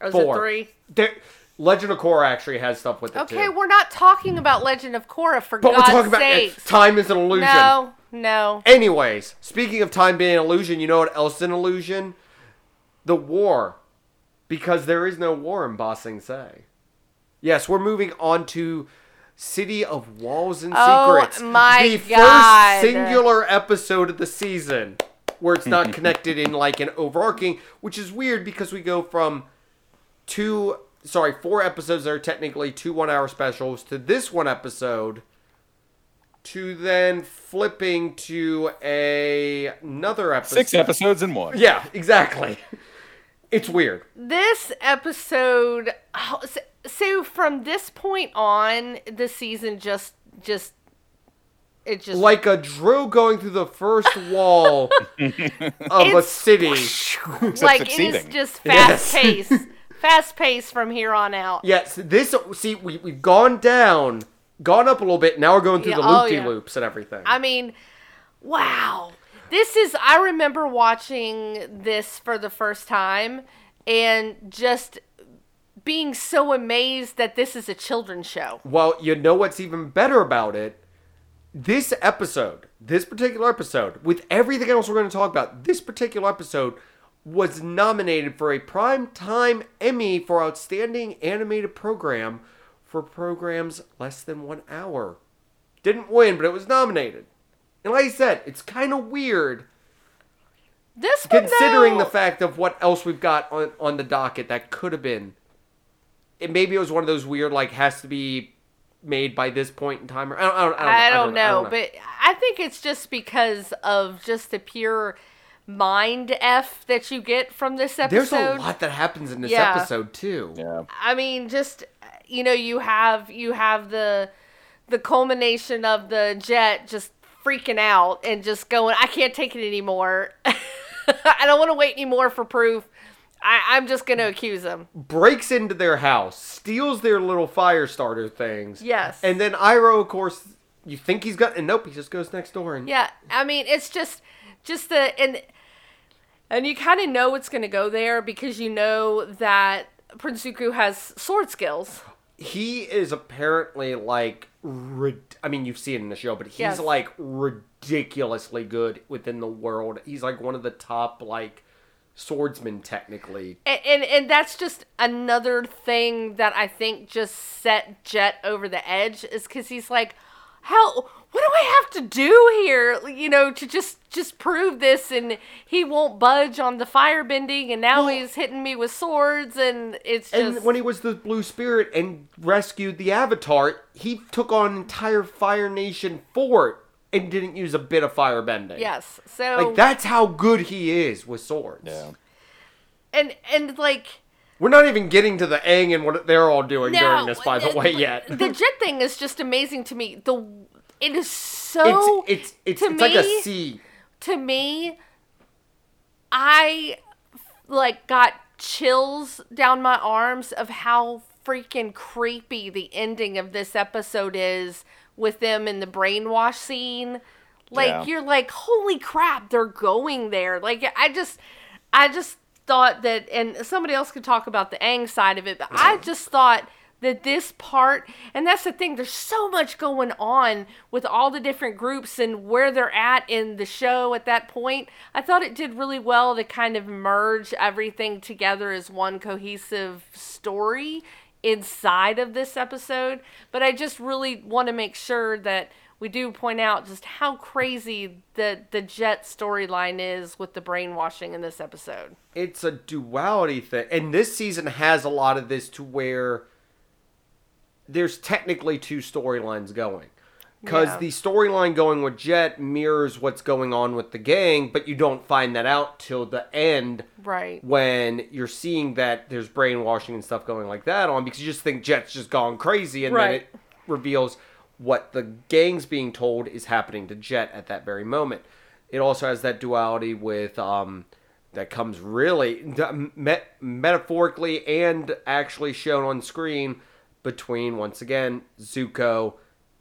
Or is Four. it three? There, Legend of Korra actually has stuff with it Okay, too. we're not talking about Legend of Korra for but we're God's talking about sakes. time is an illusion. no, no. Anyways, speaking of time being an illusion, you know what else is an illusion? The war. Because there is no war in Ba Sing Se. Yes, we're moving on to City of Walls and Oh, Secrets. my the God. first singular episode of the season where it's not connected in like an overarching, which is weird because we go from two sorry, four episodes that are technically two one hour specials to this one episode to then flipping to a another episode. Six episodes in one. Yeah, exactly. It's weird. This episode. so- So from this point on, the season just just it just Like a drill going through the first wall of a city. like it is succeeding. just Yes. fast paced, fast pace from here on out. Yes, this see we we've gone down, gone up a little bit. Now we're going through Yeah, the oh, loop de yeah. loops and everything. I mean, wow. This is I remember watching this for the first time and just being so amazed that this is a children's show. Well, you know what's even better about it? This episode, this particular episode, with everything else we're going to talk about, this particular episode was nominated for a Primetime Emmy for Outstanding Animated Program for programs less than one hour. Didn't win, but it was nominated. And like I said, it's kind of weird This one, considering though, the fact of what else we've got on, on the docket that could have been it maybe it was one of those weird like has to be made by this point in time or i don't, I don't, I don't, I know, but I think it's just because of just the pure mind f that you get from this episode. there's a lot that happens in this Yeah. episode too Yeah. I mean, just you know, you have you have the the culmination of the jet just freaking out and just going, I can't take it anymore. I don't want to wait anymore for proof. I, I'm just gonna accuse him. breaks into their house steals their little fire starter things Yes. and then Iroh of course you think he's got and nope he just goes next door and Yeah, I mean, it's just, just the and and you kind of know it's gonna go there because you know that Prince Zuko has sword skills. He is apparently like rid- I mean you've seen it in the show but he's Yes. like ridiculously good within the world he's like one of the top like swordsmen technically And, and and that's just another thing that I think just set Jet over the edge is because he's like, how what do I have to do here? You know, to just just prove this, and he won't budge on the firebending, and now Well- he's hitting me with swords, and it's just and when he was the blue spirit and rescued the avatar he took on entire fire nation fort and didn't use a bit of fire bending yes. So like that's how good he is with swords Yeah. and and like we're not even getting to the Aang and what they're all doing now during this by the way yet the jet thing is just amazing to me. The it is so it's it's it's, it's like a me- sea to me, I like got chills down my arms of how freaking creepy the ending of this episode is with them in the brainwash scene. Like Yeah. you're like, holy crap, they're going there. Like I just, I just thought that, and somebody else could talk about the Aang side of it, but I just thought that this part, and that's the thing, there's so much going on with all the different groups and where they're at in the show at that point. I thought it did really well to kind of merge everything together as one cohesive story inside of this episode. But I just really want to make sure that we do point out just how crazy the the Jet storyline is with the brainwashing in this episode. It's a duality thing, and this season has a lot of this to where there's technically two storylines going. Because Yeah. the storyline going with Jet mirrors what's going on with the gang, but you don't find that out till the end Right. when you're seeing that there's brainwashing and stuff going like that on because you just think Jet's just gone crazy and then Right. it reveals what the gang's being told is happening to Jet at that very moment. It also has that duality with um that comes really met, metaphorically and actually shown on screen between once again Zuko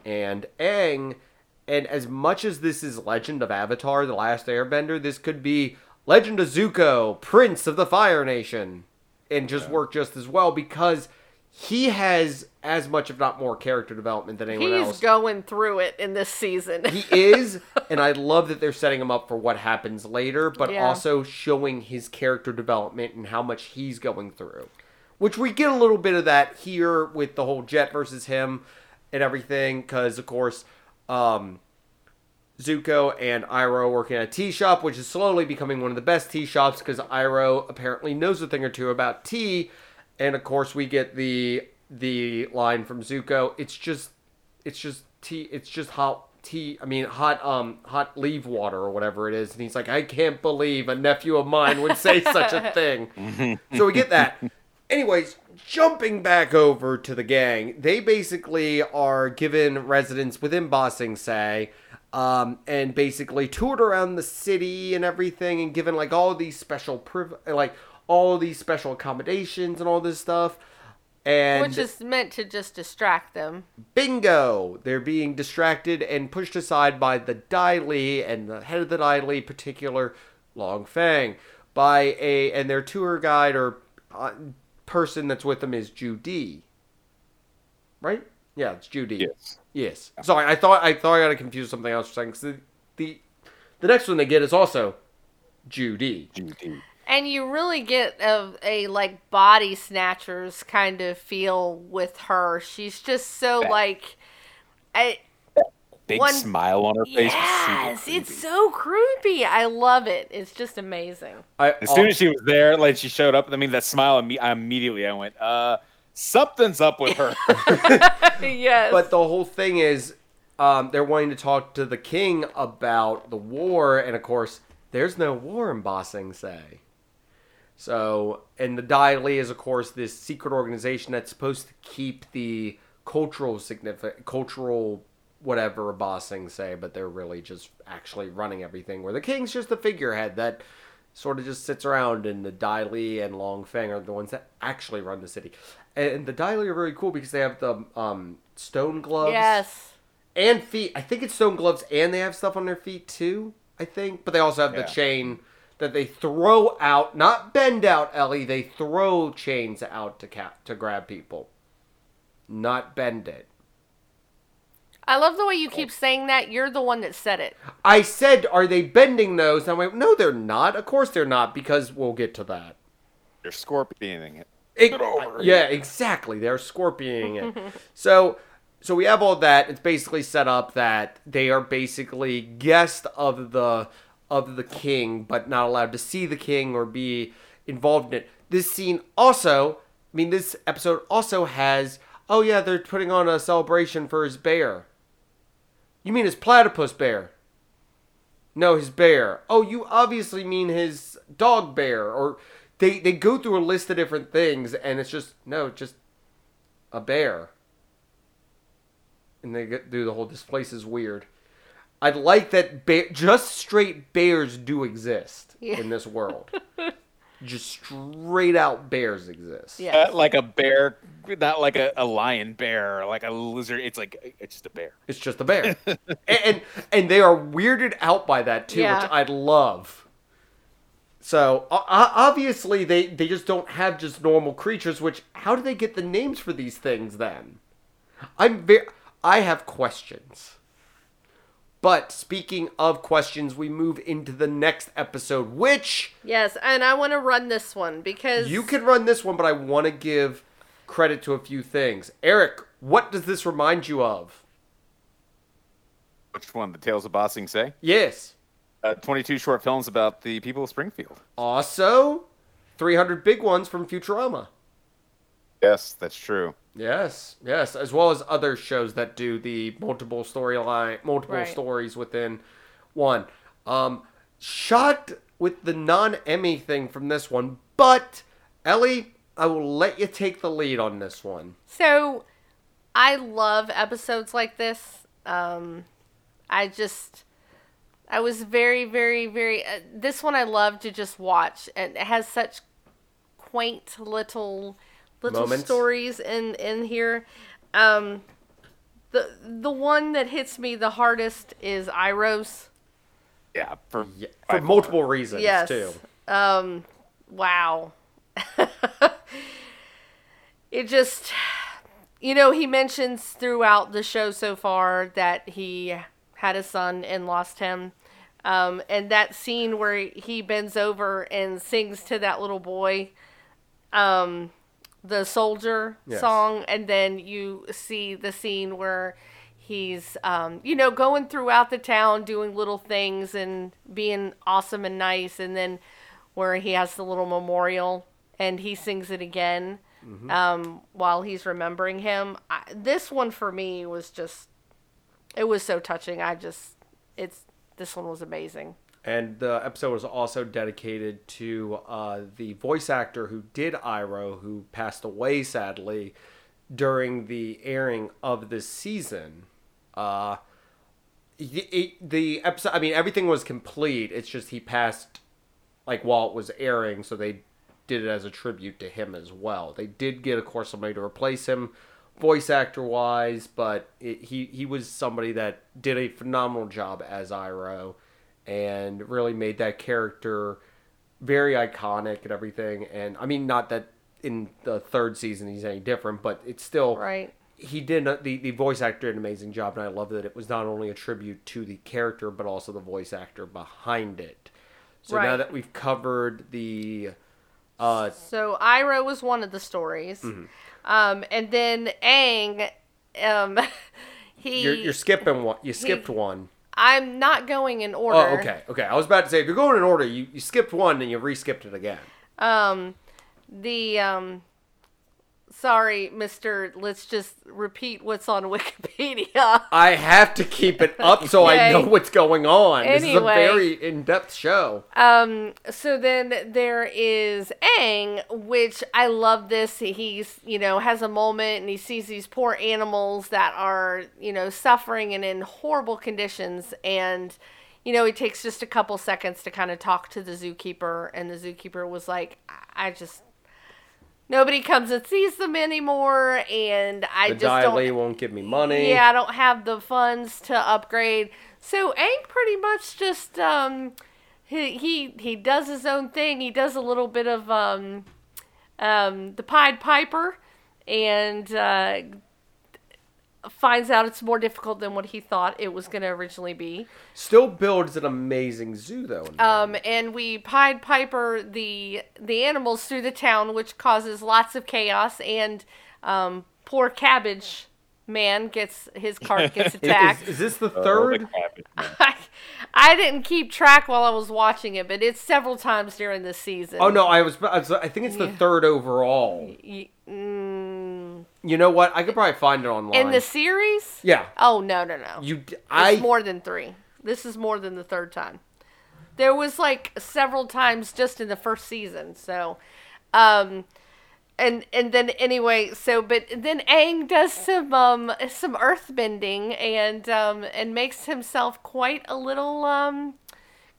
and Aang and as much as this is Legend of Avatar the Last Airbender this could be Legend of Zuko Prince of the Fire Nation and just work just as well because he has as much if not more character development than anyone He's else He's going through it in this season. he is, and I love that they're setting him up for what happens later, but Yeah. also showing his character development and how much he's going through. Which we get a little bit of that here with the whole Jet versus him and everything, because of course, um, Zuko and Iroh working at a tea shop, which is slowly becoming one of the best tea shops because Iroh apparently knows a thing or two about tea, and of course we get the the line from Zuko. It's just, it's just tea. It's just hot tea. I mean, hot um hot leaf water or whatever it is. And he's like, I can't believe a nephew of mine would say such a thing. so we get that. Anyways, jumping back over to the gang, they basically are given residence within Ba Sing Se, um, and basically toured around the city and everything, and given like all these special priv- like all these special accommodations and all this stuff. And Which is meant to just distract them. bingo, they're being distracted and pushed aside by the Dai Li and the head of the Dai Li, particular Long Feng, by a and their tour guide or uh, person that's with them is Joo Dee. Right? Yeah, it's Joo Dee. Yes. Yes. Sorry, I thought I thought I got to confuse something else for a second. 'cause the, the the next one they get is also Joo Dee. Judy. And you really get a, a like body snatchers kind of feel with her. She's just so Yeah. like I Big One- smile on her face. was super Yes, it's so creepy. I love it. It's just amazing. I, As soon as she was there, like she showed up, I mean that smile. imme- I immediately I went, uh, something's up with her. yes. But the whole thing is, um, they're wanting to talk to the king about the war, and of course, there's no war in Ba Sing Se. So, and the Dai Li is, of course, this secret organization that's supposed to keep the cultural significant, cultural whatever of Ba Sing Se, but they're really just actually running everything. Where the king's just the figurehead that sort of just sits around, and the Dai Li and Long Feng are the ones that actually run the city. And the Dai Li are very cool because they have the um, stone gloves yes. and feet. I think it's stone gloves, and they have stuff on their feet too. I think, but they also have Yeah. the chain that they throw out, not bend out. Ellie, they throw chains out to cap to grab people, not bend it. I love the way you keep saying that. You're the one that said it. I said, "Are they bending those?" And I went, "No, they're not. Of course they're not, because we'll get to that." They're scorpioning it. It- Get over it. yeah, exactly. They're scorpioning it. so, so we have all that. It's basically set up that they are basically guests of the of the king, but not allowed to see the king or be involved in it. This scene also, I mean, this episode also has. Oh yeah, they're putting on a celebration for his bear. You mean his platypus bear? No, his bear. Oh, you obviously mean his dog bear. Or they they go through a list of different things, and it's just no, just a bear. And they get through the whole. This place is weird. I'd like that. Bear, just straight bears do exist Yeah. in this world. just straight out bears exist. Yeah. Uh, like a bear, not like a, a lion bear, or like a lizard. It's like it's just a bear. It's just a bear, and, and and they are weirded out by that too, Yeah. which I love. So o- o- obviously they they just don't have just normal creatures. Which how do they get the names for these things then? I'm very I have questions. But speaking of questions, we move into the next episode, which Yes, and I want to run this one because you can run this one, but I want to give credit to a few things. Eric, what does this remind you of? Which one? The Tales of Ba Sing Se? Yes. Uh, 22 short films about the people of Springfield. Also, 300 big ones from Futurama. Yes, that's true. Yes, yes, as well as other shows that do the multiple storyline, multiple Right. stories within one. Um, shocked with the non-Emmy thing from this one, but Ellie, I will let you take the lead on this one. So, I love episodes like this. Um, I just, I was very, very, very. Uh, this one I love to just watch, and it has such quaint little, little Moments. stories in in here. Um, the the one that hits me the hardest is Iroh's. Yeah, for, Yeah, by for far. multiple reasons Yes. too. Um, wow. it just, you know, he mentions throughout the show so far that he had a son and lost him. Um, and that scene where he bends over and sings to that little boy, um, the soldier Yes. song, and then you see the scene where he's, um, you know, going throughout the town doing little things and being awesome and nice, and then where he has the little memorial and he sings it again um, while he's remembering him. I, this one for me was just, it was so touching. I just, it's this one was amazing. And the episode was also dedicated to uh, the voice actor who did Iroh, who passed away sadly during the airing of this season. Uh, it, the episode, I mean, everything was complete. It's just he passed like while it was airing, so they did it as a tribute to him as well. They did get, of course, somebody to replace him, voice actor wise, but it, he he was somebody that did a phenomenal job as Iroh, and really made that character very iconic and everything. And I mean, not that in the third season he's any different, but it's still Right. he did the the voice actor did an amazing job, and I love that it was not only a tribute to the character but also the voice actor behind it. So now that we've covered the uh, So Iroh was one of the stories, Mm-hmm. um, and then Aang, um, he. you're, you're skipping one, you skipped one. I'm not going in order. Oh, okay, okay. I was about to say if you're going in order, you, you skipped one and you re-skipped it again. Um, the um, sorry, Mister. Let's just repeat what's on Wikipedia. I have to keep it up so I know what's going on. This is a very in-depth show. Um, so then there is Aang, which I love this. He's, you know, has a moment and he sees these poor animals that are, you know, suffering and in horrible conditions. And, you know, he takes just a couple seconds to kind of talk to the zookeeper. And the zookeeper was like, I just, nobody comes and sees them anymore. And I The just don't. won't give me money. Yeah, I don't have the funds to upgrade. So Aang pretty much just um he he he does his own thing. He does a little bit of um um the Pied Piper and uh finds out it's more difficult than what he thought it was going to originally be. Still builds an amazing zoo though. Um, and we Pied Piper the the animals through the town, which causes lots of chaos. And um, poor Cabbage Man gets his cart gets attacked. Is, is this the Oh, the third? cabbage man. I, I didn't keep track while I was watching it, but it's several times during the season. Oh no, I was. I was- I think it's the Yeah. third overall. Y- mm, You know what? I could probably find it online. in the series? yeah, Oh no no no! you. d- it's I more than three. This is more than the third time. There was like several times just in the first season. So, um, and and then anyway, so but then Aang does some um some earth bending and um and makes himself quite a little um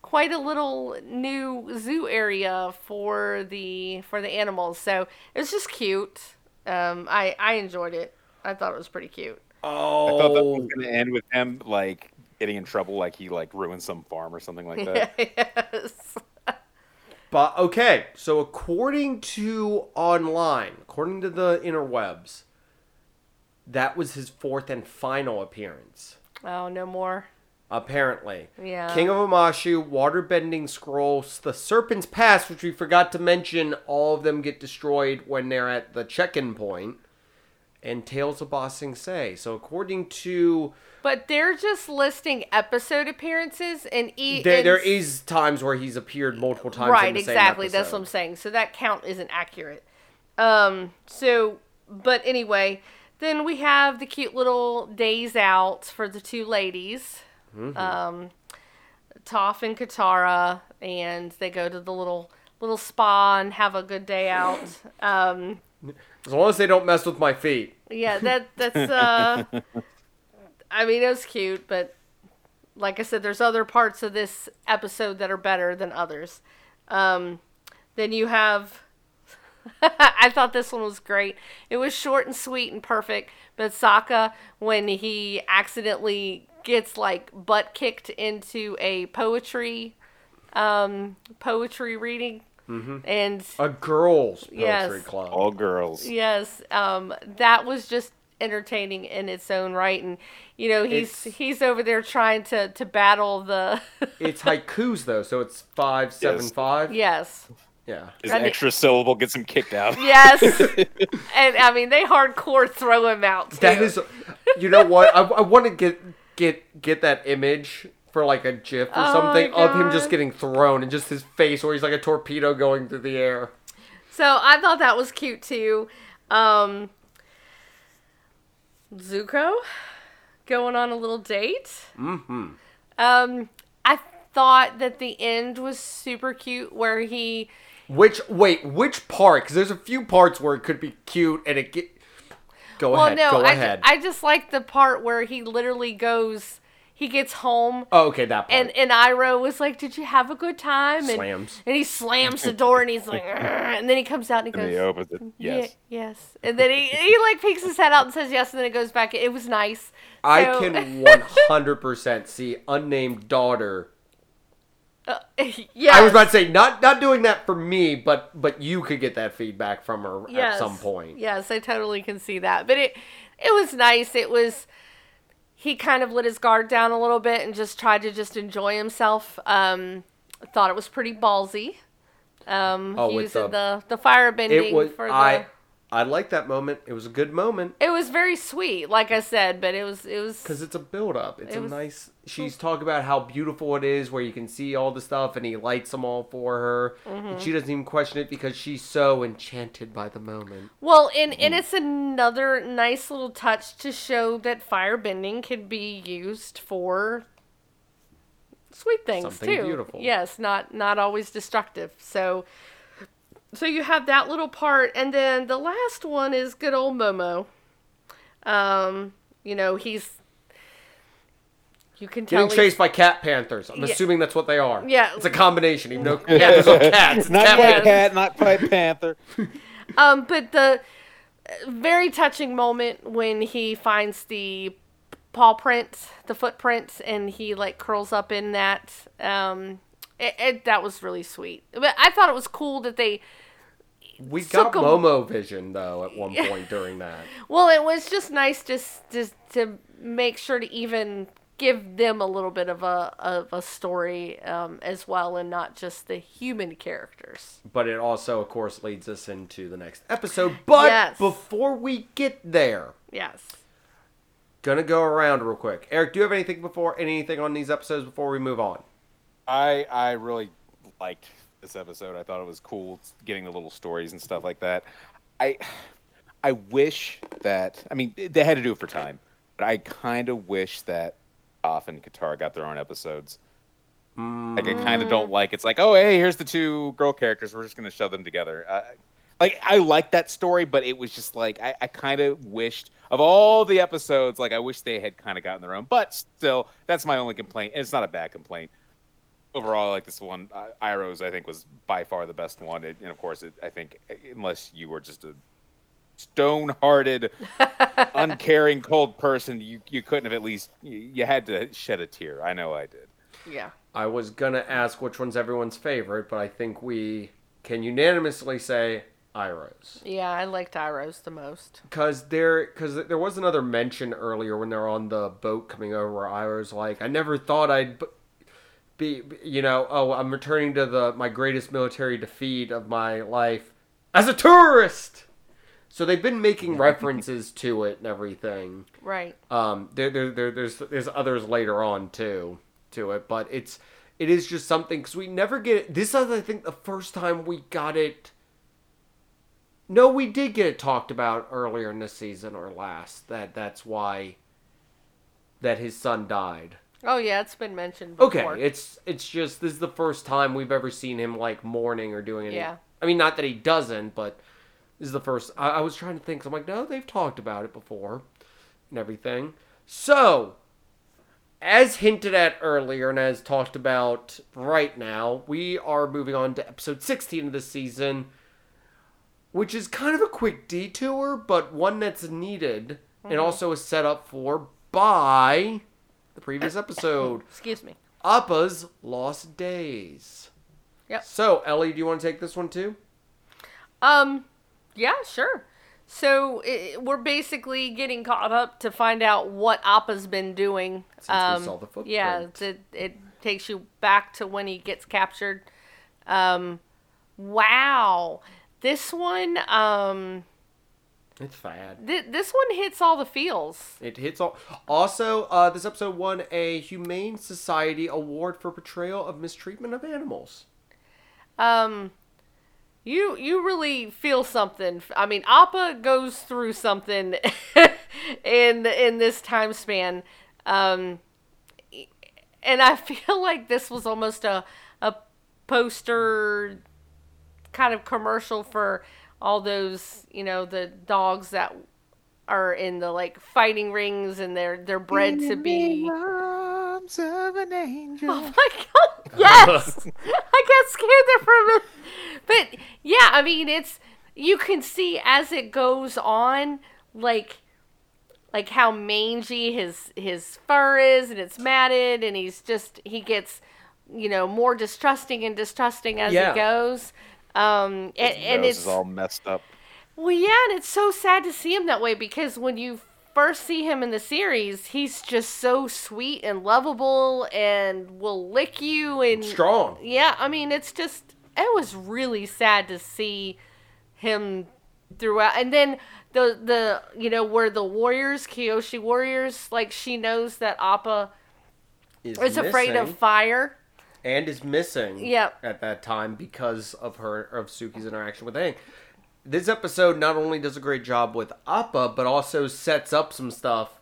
quite a little new zoo area for the for the animals. So it was just cute. Um, I I enjoyed it. I thought it was pretty cute. Oh, I thought that was going to end with him like getting in trouble, like he like ruined some farm or something like that. yes. but okay. So according to online, according to the interwebs, that was his fourth and final appearance. Oh, no more. Apparently, Yeah. King of Omashu, Waterbending Scrolls, the Serpent's Pass, which we forgot to mention, all of them get destroyed when they're at the check-in point. and Tales of Ba Sing Se. So according to But they're just listing episode appearances and e- there, and there is times where he's appeared multiple times. right in the same exactly that's what i'm saying so that count isn't accurate um so but anyway then we have the cute little days out for the two ladies Mm-hmm. um Toph and Katara and they go to the little little spa and have a good day out um As long as they don't mess with my feet. yeah that that's uh i mean it was cute but like i said there's other parts of this episode that are better than others um then you have i thought this one was great it was short and sweet and perfect but Sokka when he accidentally gets like butt kicked into a poetry um poetry reading and A girls' poetry Yes. club. All girls. Yes, um, that was just entertaining in its own right, and you know he's It's- he's over there trying to to battle the. It's haikus though, so it's five seven Yes. five. yes, Yeah. His I mean- extra syllable gets him kicked out. yes, and I mean they hardcore throw him out. Too. That is, you know what? I, I want to get get get that image for like a GIF or Oh something of him just getting thrown and just his face where he's like a torpedo going through the air. So I thought that was cute too. Um, Zuko going on a little date. Mm-hmm. Um, I thought that the end was super cute where he Which wait, which part? Because there's a few parts where it could be cute and it get. Go Well, ahead. no, go I, ahead. I just like the part where he literally goes, he gets home, oh, okay, that part. and and Iroh was like, "Did you have a good time?" And, Slams. and he slams the door, and he's like, and then he comes out and he And he goes, opens it. "Yeah, Yes. yes," and then he he like peeks his head out and says yes, and then it goes back. It was nice. I can 100% see unnamed daughter. Uh, yes. I was about to say not not doing that for me, but but you could get that feedback from her yes. at some point. Yes, I totally can see that. But it it was nice. It was he kind of let his guard down a little bit and just tried to just enjoy himself. Um thought it was pretty ballsy. Um Oh, using the- the the fire bending It was for the I I like that moment. It was a good moment It was very sweet, like I said, but it was it was because it's a build up. It's It a was- nice. She's talking about how beautiful it is, where you can see all the stuff, and he lights them all for her, Mm-hmm. and she doesn't even question it because she's so enchanted by the moment. Well, and, and Mm-hmm. it's another nice little touch to show that firebending can be used for sweet things Something too. beautiful. Yes, not not always destructive. So so you have that little part and then the last one is good old Momo. Um, you know, he's you can tell Getting chased by cat panthers. I'm Yeah. assuming that's what they are. Yeah. it's a combination. Even though panthers are cats, it's not cat quite cat, not quite panther. Um, but the uh, very touching moment when he finds the paw prints, the footprints, and he like curls up in that. Um, it, it, that was really sweet. But I thought it was cool that they. We got a- Momo vision though at one point during that. Well, it was just nice just just to make sure to even give them a little bit of a of a story um, as well, and not just the human characters. But it also, of course, leads us into the next episode. But Yes. before we get there, Yes. gonna go around real quick. Eric, do you have anything before anything on these episodes before we move on? I I really liked this episode. I thought it was cool getting the little stories and stuff like that. I I wish that I mean they had to do it for time, but I kind of wish that Toph and Katara got their own episodes. Like I kind of don't like it's like oh hey here's the two girl characters we're just gonna shove them together. Uh, like I like that story, but it was just like I, I kind of wished of all the episodes like I wish they had kind of gotten their own. But still, that's my only complaint. and It's not a bad complaint overall, I like this one. Uh, Iroh's, I think, was by far the best one. It, and of course, it, I think, unless you were just a stone-hearted, uncaring, cold person, you you couldn't have at least you, you had to shed a tear. I know I did. Yeah. I was gonna ask which one's everyone's favorite, but I think we can unanimously say Iroh's. Yeah, I liked Iroh's the most. Cause there, cause there was another mention earlier when they're on the boat coming over, where Iroh's like, "I never thought I'd b- be, you know, oh, I'm returning to the my greatest military defeat of my life as a tourist." So they've been making references to it and everything. Right. Um, there, there, there, there's there's others later on too to it, but it's it is just something because we never get it. This is I think the first time we got it. No, we did get it talked about earlier in the season or last. That that's why. That his son died. Oh yeah, it's been mentioned Okay, it's it's just this is the first time we've ever seen him like mourning or doing any. Yeah. I mean, not that he doesn't, but this is the first. I, I was trying to think. So I'm like, no, they've talked about it before, and everything. So, as hinted at earlier and as talked about right now, we are moving on to episode 16 of the season, which is kind of a quick detour, but one that's needed and mm-hmm. also is set up for by the previous episode. Excuse me. Appa's Lost Days. Yep. So, Ellie, do you want to take this one too? Um, yeah, sure. So i we're basically getting caught up to find out what Appa's been doing. Since we um, saw the Yeah, it, it takes you back to when he gets captured. Um, wow, this one, um, It's fad. th- this one hits all the feels. It hits all. Also, uh, this episode won a Humane Society Award for portrayal of mistreatment of animals. Um, you you really feel something. I mean, Appa goes through something in in this time span. Um, and I feel like this was almost a a poster kind of commercial for all those you know the dogs that are in the like fighting rings and they're they're bred to be arms of an angel. Oh my god! Yes, I got scared there for a minute. But yeah, I mean, it's you can see as it goes on, like like how mangy his his fur is, and it's matted, and he's just he gets you know more distrusting and distrusting as Yeah. he goes. Um, and, and Nose it's is all messed up. well, yeah, and it's so sad to see him that way because when you first see him in the series, he's just so sweet and lovable and will lick you and Strong. Yeah, I mean, it's just it was really sad to see him throughout, and then the the you know where the warriors, Kyoshi warriors, like she knows that Appa Is, is afraid of fire. And is missing. Yep. At that time because of her of Suki's interaction with Aang. This episode not only does a great job with Appa, but also sets up some stuff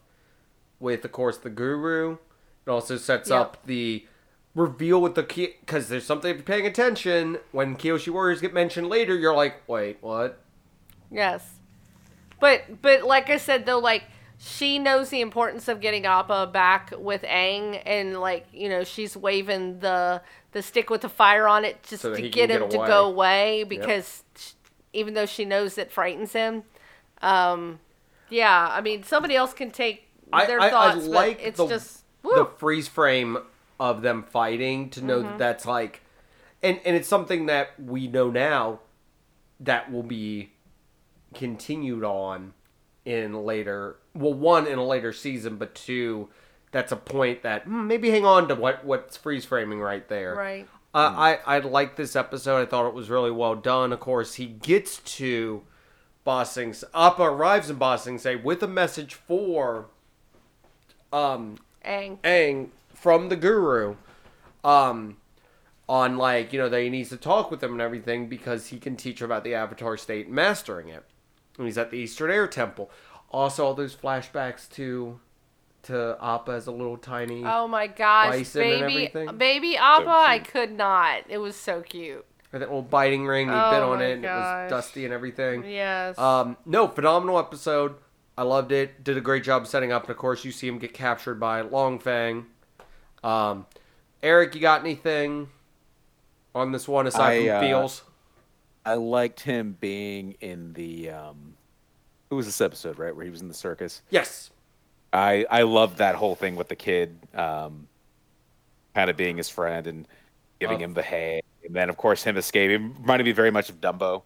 with, of course, the Guru. It also sets Yep. up the reveal with the key because there's something if you're paying attention when Kyoshi warriors get mentioned later. You're like, wait, what? Yes. But but like I said though, like she knows the importance of getting Appa back with Aang and like, you know, she's waving the the stick with the fire on it just So to get him get to go away because sh even though she knows it frightens him. Um yeah, I mean somebody else can take their I, thoughts, I like but it's the, just the freeze frame of them fighting to know Mm-hmm. that that's like, and and it's something that we know now that will be continued on in later. Well, one in a later season, but two, that's a point that hmm, maybe hang on to what what's freeze framing right there. right. Uh, I I like this episode. I thought it was really well done. Of course, he gets to Bossing. Appa arrives in Ba Sing Se with a message for um Aang. Aang from the Guru, um, on like you know that he needs to talk with him and everything because he can teach her about the Avatar state and mastering it. And he's at the Eastern Air Temple. Also, all those flashbacks to to Appa as a little tiny. Oh my gosh, Bison and baby everything. baby Appa, I could not. It was so cute. Or that little biting ring, he Oh bit on my it, and it gosh. was dusty and everything. Yes. Um, no, phenomenal episode. I loved it. Did a great job setting up, and of course, you see him get captured by Long Feng. Um, Eric, you got anything on this one aside I, from uh, feels? I liked him being in the. Um, it was this episode, right, where he was in the circus. Yes. I I loved that whole thing with the kid, um, kind of being his friend and giving Oh. him the hay, and then of course him escaping. Reminded me very much of Dumbo,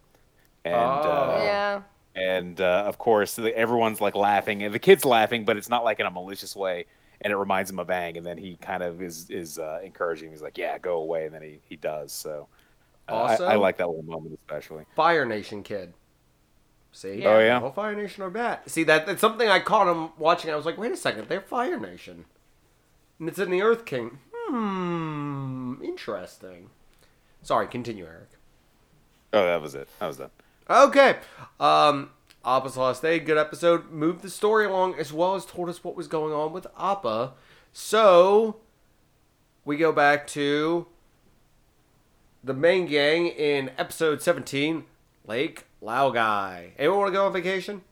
and uh, Oh. yeah. and uh, of course the, everyone's like laughing, and the kid's laughing, but it's not like in a malicious way, and it reminds him of Aang, and then he kind of is is uh, encouraging. He's like, "Yeah, go away," and then he he does. So uh, Also- I, I like that little moment especially. Fire Nation kid. See? Yeah. Oh, yeah? Well, Fire Nation are bad. See, that that's something I caught him watching. I was like, wait a second, they're Fire Nation. And it's in the Earth King. Hmm, interesting. Sorry, continue, Eric. Oh, that was it. That was done. Okay. Um, Appa's Lost Day, good episode. Moved the story along as well as told us what was going on with Appa. So, we go back to the main gang in episode 17, Lake Laogai. Anyone want to go on vacation?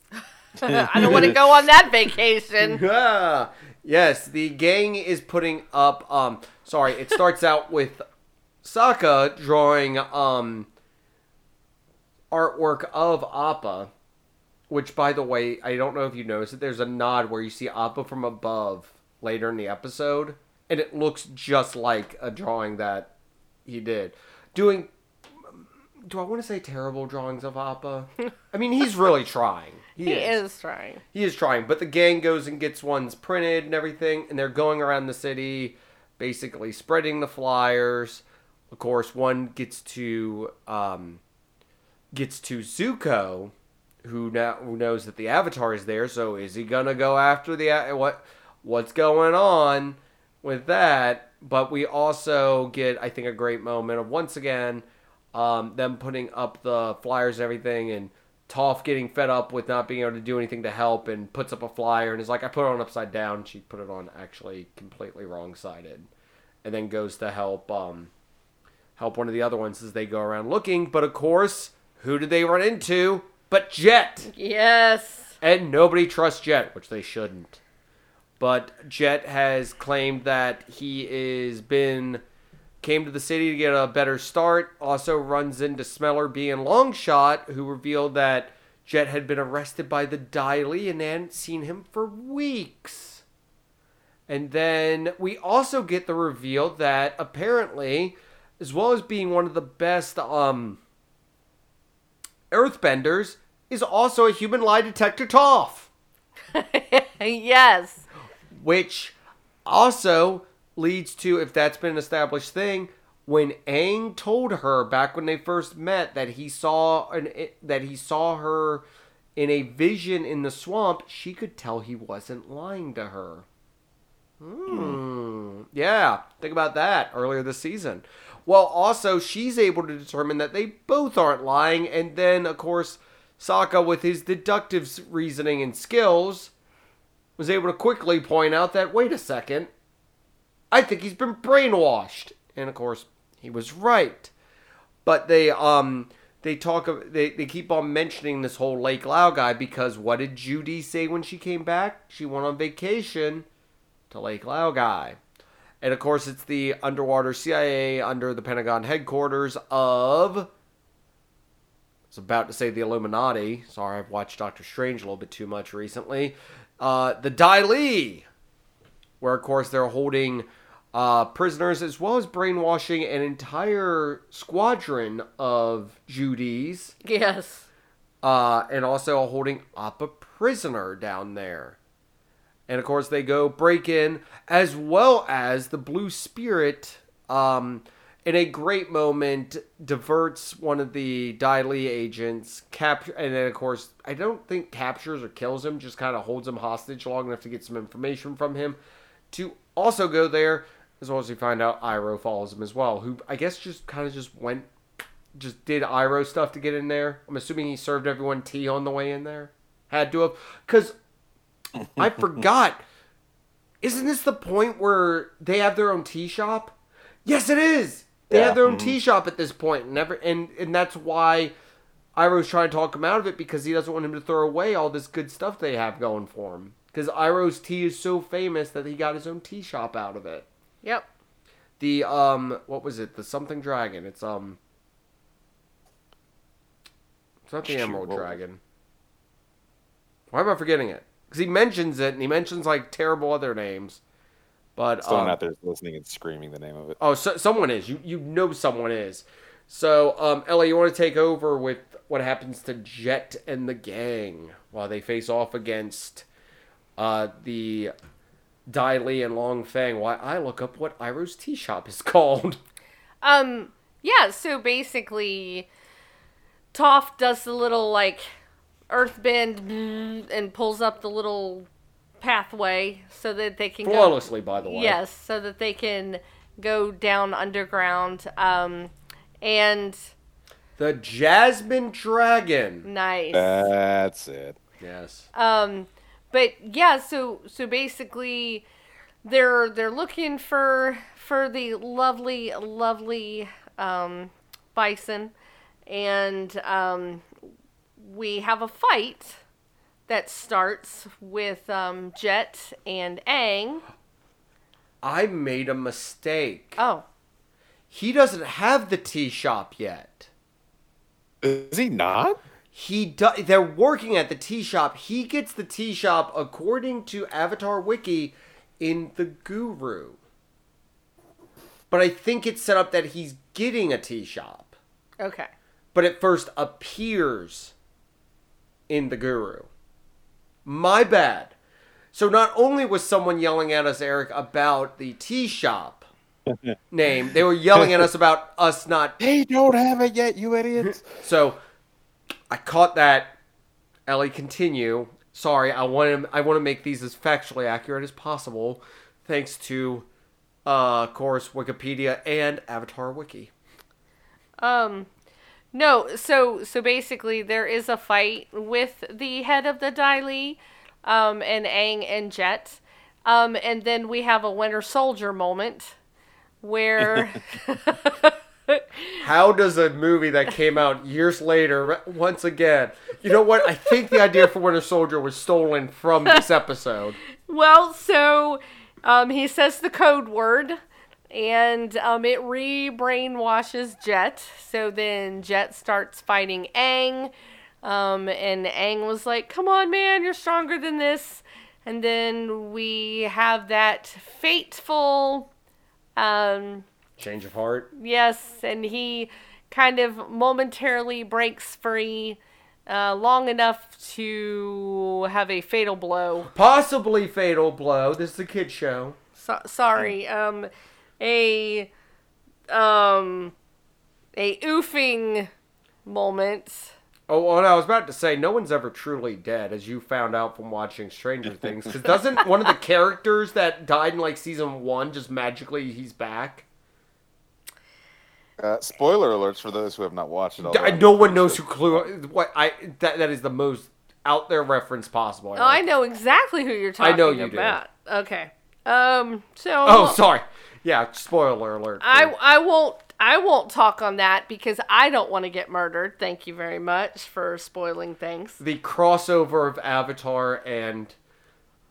I don't want to go on that vacation. Yeah. yes, the gang is putting up. Um, sorry, it starts out with Sokka drawing um artwork of Appa, which, by the way, I don't know if you noticed that There's a nod where you see Appa from above later in the episode, and it looks just like a drawing that he did. Doing. Do I want to say terrible drawings of Appa? I mean, he's really trying. He is trying. He is trying, but the gang goes and gets ones printed and everything, and they're going around the city, basically spreading the flyers. Of course, one gets to um, gets to Zuko, who now who knows that the Avatar is there. So is he gonna go after the what? What's going on with that? But we also get, I think, a great moment of once again um, them putting up the flyers and everything, and Toph getting fed up with not being able to do anything to help, and puts up a flyer and is like, "I put it on upside down." She put it on actually completely wrong sided, and then goes to help um, help one of the other ones as they go around looking. But of course, who did they run into? But Jet, Yes. and nobody trusts Jet, which they shouldn't. But Jet has claimed that he is been came to the city to get a better start. Also runs into Smellerbee and Longshot, who revealed that Jet had been arrested by the Dai Li and they hadn't seen him for weeks. And then we also get the reveal that apparently, as well as being one of the best um earthbenders, is also a human lie detector Toph yes. which also leads to if that's been an established thing when Aang told her back when they first met that he saw an that he saw her in a vision in the swamp, she could tell he wasn't lying to her. Hmm. Yeah, think about that earlier this season. Well, also she's able to determine that they both aren't lying, and then of course Sokka, with his deductive reasoning and skills, was able to quickly point out that wait a second, I think he's been brainwashed, and of course he was right. But they um they talk of they, they keep on mentioning this whole Lake Laogai because what did Joo Dee say when she came back? She went on vacation to Lake Laogai. And of course it's the underwater CIA under the Pentagon headquarters of I was about to say the Illuminati. Sorry, I've watched Doctor Strange a little bit too much recently. Uh, the Dai Li, where of course they're holding uh, prisoners as well as brainwashing an entire squadron of Joo Dees, Yes. uh, and also holding up a prisoner down there. And of course, they go break in, as well as the Blue Spirit, um, in a great moment, diverts one of the Dai agents, capture, and then of course, I don't think captures or kills him, just kind of holds him hostage long enough to get some information from him. To also go there, as well as we find out Iroh follows him as well, who I guess just kind of just went, just did Iroh stuff to get in there. I'm assuming he served everyone tea on the way in there. Had to have, because I forgot. Isn't this the point where they have their own tea shop? Yes, it is. They Yeah. have their own mm-hmm. tea shop at this point, and never, and and that's why Iroh's trying to talk him out of it because he doesn't want him to throw away all this good stuff they have going for him. Because Iroh's tea is so famous that he got his own tea shop out of it. Yep. The um, what was it? The something dragon. It's um, it's not the Emerald Sure. Dragon. Why am I forgetting it? Because he mentions it and he mentions like terrible other names. But Someone um, out there is listening and screaming the name of it. Oh, so, someone is. You you know someone is. So, um, Ellie, you want to take over with what happens to Jet and the gang while they face off against uh, the Dai Li and Long Feng? Why I look up what Iroh's tea shop is called. Um, yeah, so basically, Toph does the little, like, earth earthbend and pulls up the little pathway so that they can go. Flawlessly, by the way. Yes, so that they can go down underground. Um, and The Jasmine Dragon. nice. That's it. Yes. Um, but yeah, so so basically, they're they're looking for for the lovely lovely um, bison, and um, we have a fight that starts with um, Jet and Aang. I made a mistake. Oh, He doesn't have the tea shop yet. Is he not? He do- they're working at the tea shop. He gets the tea shop according to Avatar Wiki in the Guru. But I think it's set up that he's getting a tea shop. okay. But it first appears in the Guru. My bad. So not only was someone yelling at us, Eric, about the tea shop name, they were yelling at us about us not They don't have it yet, you idiots. So I caught that. Ellie, continue. Sorry, I want to. I want to make these as factually accurate as possible, thanks to, uh, of course, Wikipedia and Avatar Wiki. Um, no, so so basically there is a fight with the head of the Dai Li, um, and Aang and Jet. Um, and then we have a Winter Soldier moment where How does a movie that came out years later, once again, you know what? I think the idea for Winter Soldier was stolen from this episode. well, so um, he says the code word and um, it re brainwashes Jet. So then Jet starts fighting Aang. Um, and Aang was like, Come on, man, you're stronger than this. And then we have that fateful, um, Change of heart. yes, and he kind of momentarily breaks free uh, long enough to have a fatal blow. Possibly fatal blow. This is a kid show. So- sorry, um, a um, a oofing moment. Oh, well, I was about to say, no one's ever truly dead, as you found out from watching Stranger Things. Because doesn't one of the characters that died in like season one just magically he's back? Uh, spoiler alerts for those who have not watched it. D- no one knows who Clue. What I that that is the most out there reference possible. Oh, I know exactly who you're talking about. I know you do. Okay. Um. So. Oh, sorry. Yeah, spoiler alert. I I won't I won't talk on that because I don't want to get murdered. Thank you very much for spoiling things. the crossover of Avatar and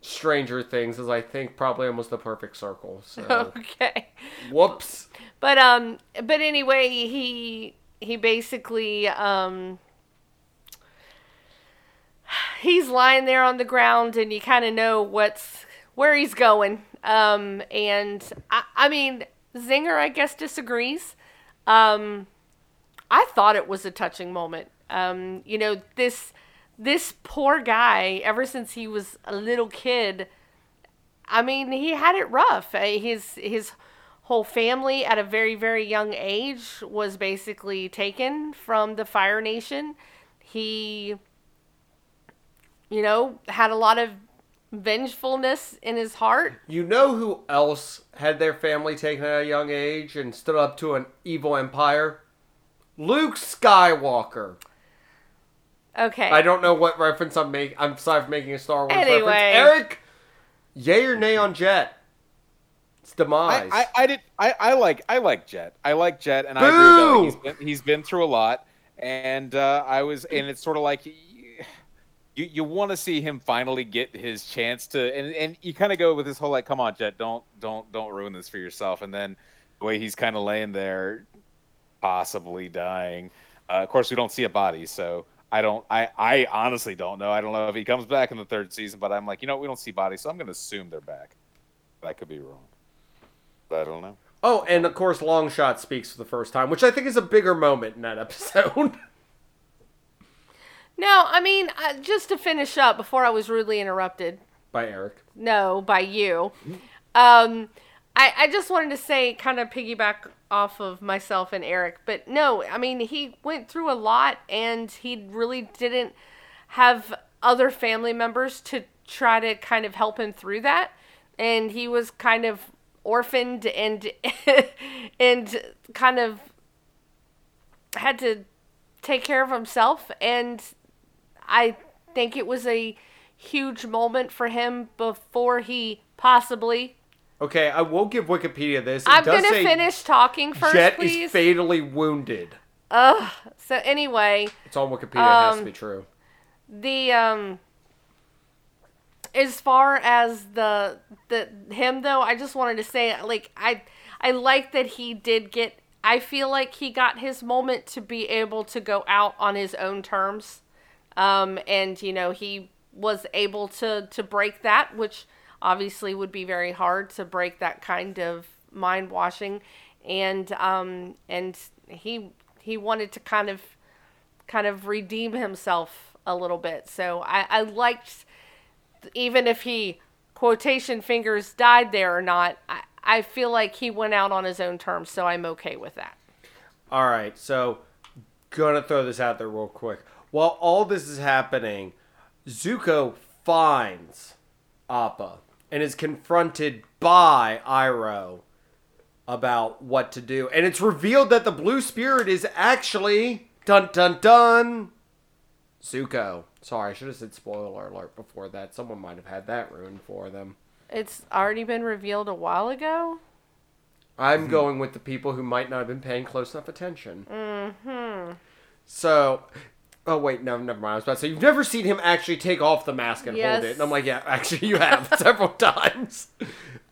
Stranger Things is, I think, probably almost the perfect circle. So, Okay. whoops. But um but anyway, he he basically um he's lying there on the ground and you kind of know what's where he's going. Um and I I mean, Zinger I guess disagrees. Um I thought it was a touching moment. Um you know, this this poor guy ever since he was a little kid I mean, he had it rough. Uh, His his whole family at a very very young age was basically taken from the Fire Nation. He you know, had a lot of vengefulness in his heart. You know who else had their family taken at a young age and stood up to an evil empire? Luke Skywalker. Okay. I don't know what reference I'm making. I'm sorry for making a Star Wars Anyway. reference. Eric, yay or nay on Jet? It's demise. I, I, I did I, I like I like Jet. I like Jet, and I agree with Ellie. He's been, he's been through a lot, and uh, I was, and it's sort of like you you want to see him finally get his chance to, and and you kind of go with this whole like, come on, Jet, don't don't don't ruin this for yourself, and then the way he's kind of laying there, possibly dying. Uh, of course, we don't see a body, so. I don't. I, I honestly don't know. I don't know if he comes back in the third season, but I'm like, you know, we don't see bodies, so I'm going to assume they're back. But I could be wrong. But I don't know. oh, and of course, Longshot speaks for the first time, which I think is a bigger moment in that episode. no, I mean, uh, just to finish up before I was rudely interrupted. By Eric. No, by you. Um, I, I just wanted to say, kind of piggyback off of myself and Eric, but no, I mean, he went through a lot and he really didn't have other family members to try to kind of help him through that. And he was kind of orphaned and and kind of had to take care of himself and I think it was a huge moment for him before he possibly Okay, I will give Wikipedia this. It I'm does gonna say finish talking first, Jet please. is fatally wounded. Ugh. So anyway, It's on Wikipedia. it has to Um, be true. the um as far as the the him though i just wanted to say like i i like that he did get i feel like he got his moment to be able to go out on his own terms um and you know he was able to to break that which obviously would be very hard to break that kind of mind washing and um and he he wanted to kind of kind of redeem himself a little bit. So I, I liked, even if he quotation fingers died there or not, I, I feel like he went out on his own terms. So I'm okay with that. All right, so gonna throw this out there real quick. While all this is happening, Zuko finds Appa and is confronted by Iroh about what to do, and it's revealed that the Blue Spirit is actually dun dun dun Zuko. Sorry, I should have said spoiler alert before that. Someone might have had that ruined for them. It's already been revealed a while ago. I'm going with the people who might not have been paying close enough attention. Mm-hmm. So, oh wait, no, never mind. I was about to say you've never seen him actually take off the mask and hold it, and I'm like, yeah, actually you have several times.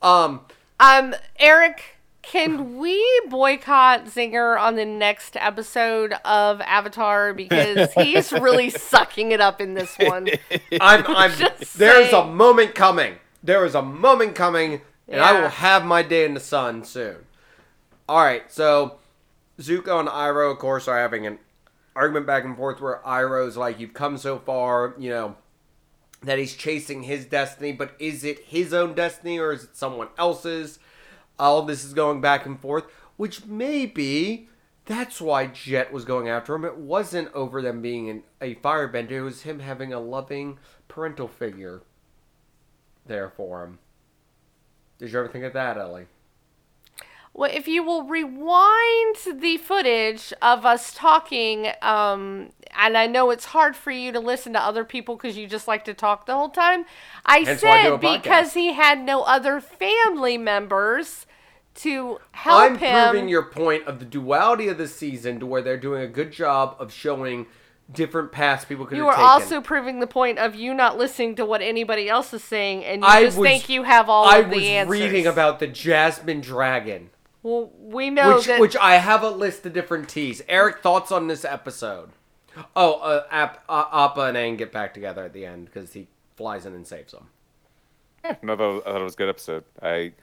Um, Um, Eric, can we boycott Zinger on the next episode of Avatar because he's really sucking it up in this one? I'm, I'm. Just there's a saying. moment coming. There is a moment coming, and I Yeah. will have my day in the sun soon. All right, so Zuko and Iroh, of course, are having an argument back and forth where Iroh's like, "You've come so far, you know." That he's chasing his destiny, but is it his own destiny or is it someone else's? All this is going back and forth, which maybe that's why Jet was going after him. It wasn't over them being an, a firebender, it was him having a loving parental figure there for him. Did you ever think of that, Ellie? Well, if you will rewind the footage of us talking, um, and I know it's hard for you to listen to other people because you just like to talk the whole time. I Hence why I said because he had no other family members to help I'm him. proving your point of the duality of the season to where they're doing a good job of showing different paths people could you are also proving the point of you not listening to what anybody else is saying, and you I just was- think you have all I of the was answers. reading about the Jasmine Dragon. Well, we know which, that. which I have a list of different teas. Eric, thoughts on this episode? Oh, uh, App, uh, Appa and Aang get back together at the end because he flies in and saves them. No, that- I thought it was a good episode. I,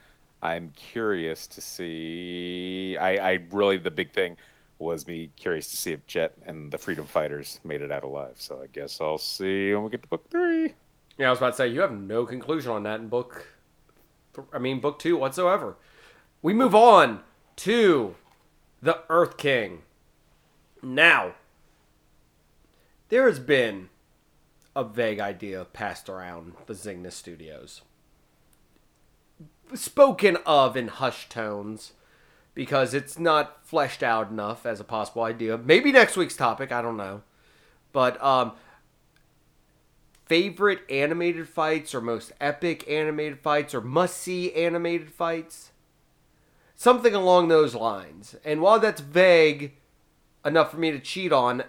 I'm curious to see. I, I really the big thing was me curious to see if Jet and the Freedom Fighters made it out alive. So I guess I'll see when we get to book three. Yeah, I was about to say you have no conclusion on that in book. th- I mean, book two whatsoever. We move on to the Earth King. Now, there has been a vague idea passed around the Zygnus Studios, spoken of in hushed tones, because it's not fleshed out enough as a possible idea. Maybe next week's topic, I don't know, but um, favorite animated fights or most epic animated fights or must see animated fights. Something along those lines. And while that's vague enough for me to cheat on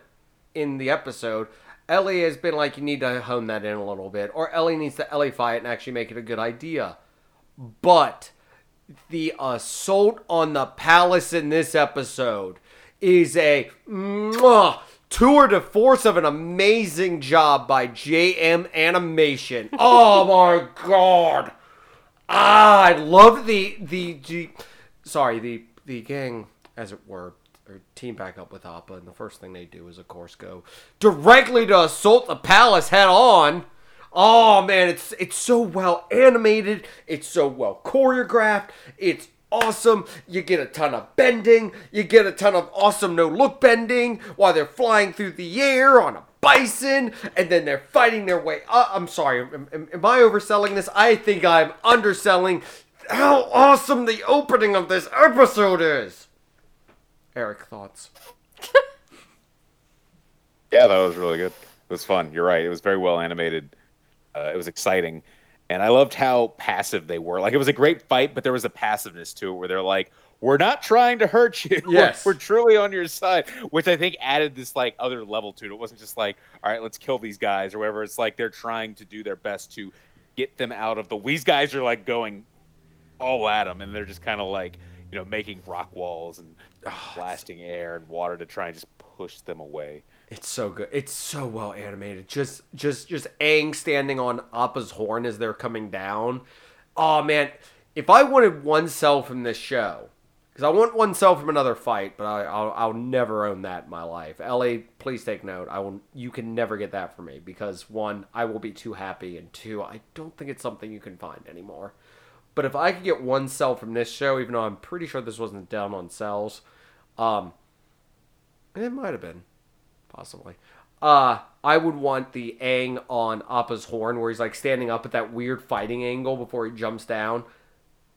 in the episode, Ellie has been like, you need to hone that in a little bit. Or Ellie needs to Ellify it and actually make it a good idea. But the assault on the palace in this episode is a mwah, tour de force of an amazing job by JM Animation. Oh my god! Ah, I love the the, the sorry the the gang as it were or team back up with Appa, and the first thing they do is of course go directly to assault the palace head on. Oh man, it's it's so well animated, it's so well choreographed, it's awesome. You get a ton of bending, you get a ton of awesome no look bending while they're flying through the air on a bison, and then they're fighting their way up. I'm sorry, am, am, am I overselling this? I think I'm underselling how awesome the opening of this episode is. Eric, thoughts? Yeah, that was really good. It was fun. You're right. It was very well animated. Uh, it was exciting, and I loved how passive they were. Like it was a great fight, but there was a passiveness to it where they're like, "We're not trying to hurt you. We're- Yes. we're, truly on your side," which I think added this like other level to it. It wasn't just like, "All right, let's kill these guys" or whatever. It's like they're trying to do their best to get them out of the. These guys are like going all at them, and they're just kind of like you know making rock walls and blasting air and water to try and just push them away. It's so good. It's so well animated. Just just just Aang standing on Appa's horn as they're coming down. Oh man, if I wanted one cell from this show, because I want one cell from another fight, but I, I'll I'll never own that in my life. Ellie, please take note. I will. You can never get that from me because one, I will be too happy, and two, I don't think it's something you can find anymore. But if I could get one cell from this show, even though I'm pretty sure this wasn't down on cells, um, it might have been possibly. Uh, I would want the Aang on Appa's horn where he's like standing up at that weird fighting angle before he jumps down.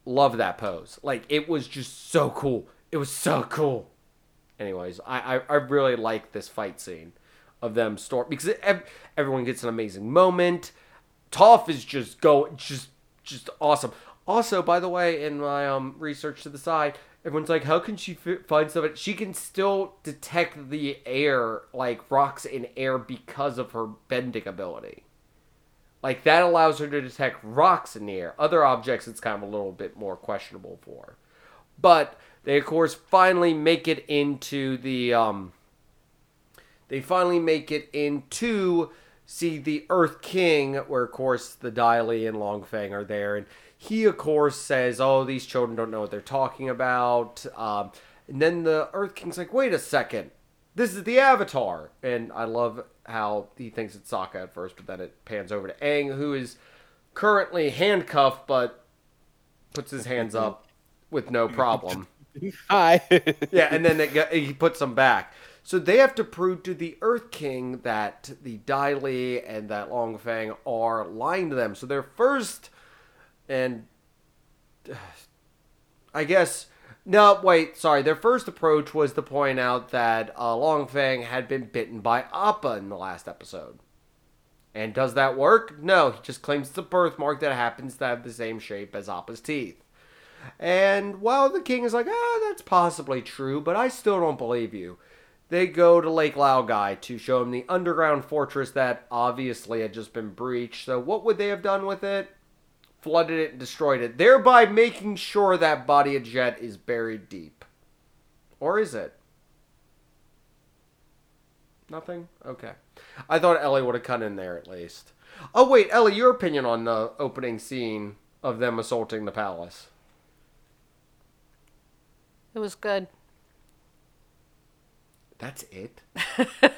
Love that pose. Like it was just so cool. It was so cool. Anyways, I I, I really like this fight scene of them storm because it, ev- everyone gets an amazing moment. Toph is just go just just awesome. Also, by the way, in my um research to the side, everyone's like, how can she fi- find stuff? She can still detect the air, like rocks in air, because of her bending ability. Like that allows her to detect rocks in the air. Other objects, it's kind of a little bit more questionable for. But they, of course, finally make it into the um. They finally make it into see the Earth King, where of course the Dai Li and Long Feng are there, and he of course says, "Oh, these children don't know what they're talking about." Um, and then the Earth King's like, "Wait a second, this is the Avatar," and I love how he thinks it's Sokka at first, but then it pans over to Aang, who is currently handcuffed, but puts his hands up with no problem. Hi. Yeah, and then it, he puts them back. So they have to prove to the Earth King that the Dai Li and that Long Feng are lying to them. So their first, and I guess no, wait, sorry. Their first approach was to point out that uh, Long Feng had been bitten by Appa in the last episode. And does that work? No, he just claims it's a birthmark that happens to have the same shape as Appa's teeth. And while the king is like, ah, that's possibly true, but I still don't believe you. They go to Lake Laogai to show him the underground fortress that obviously had just been breached. So what would they have done with it? Flooded it and destroyed it, thereby making sure that body of Jet is buried deep. Or is it? Nothing? Okay. I thought Ellie would have cut in there at least. Oh wait, Ellie, your opinion on the opening scene of them assaulting the palace? It was good. That's it.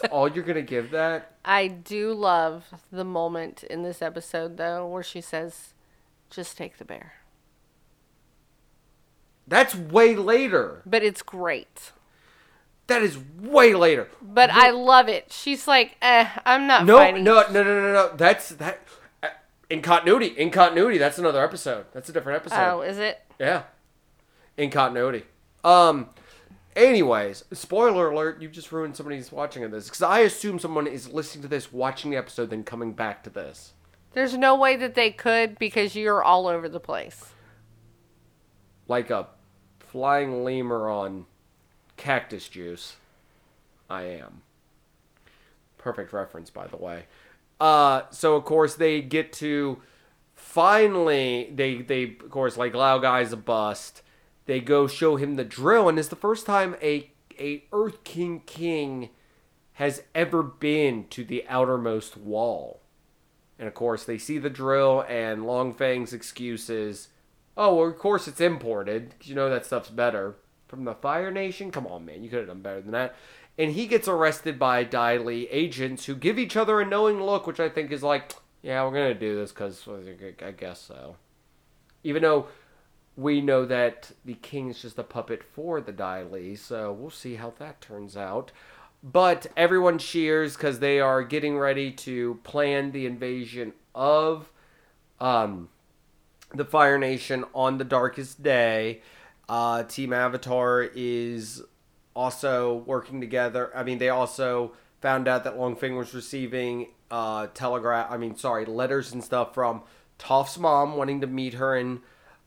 That's all you're gonna give that? I do love the moment in this episode though where she says, "Just take the bear." That's way later. But it's great. That is way later. But I love it. She's like, "Eh, I'm not No, fighting." no, no, no, no, no. That's that. uh, In continuity, in continuity. That's another episode. That's a different episode. Oh, is it? Yeah. In continuity. Um. Anyways, spoiler alert, you've just ruined somebody's watching of this. Because I assume someone is listening to this, watching the episode, then coming back to this. There's no way that they could because you're all over the place. Like a flying lemur on cactus juice. I am. Perfect reference, by the way. Uh, so of course they get to finally they they of course like Laogai's a bust. They go show him the drill, and it's the first time a a Earth King King has ever been to the outermost wall. And of course they see the drill, and Long Feng's excuse is, "Oh, well, of course it's imported. you know that stuff's better from the Fire Nation. Come on, man, you could have done better than that." And he gets arrested by Dai Li agents who give each other a knowing look, which I think is like, "Yeah, we're gonna do this because I guess so." Even though we know that the king is just a puppet for the Dai Li, so we'll see how that turns out. but everyone cheers because they are getting ready to plan the invasion of um, the Fire Nation on the darkest day. Uh, Team Avatar is also working together. I mean, they also found out that Long Feng was receiving uh, telegraph. I mean, sorry, letters and stuff from Toph's mom wanting to meet her in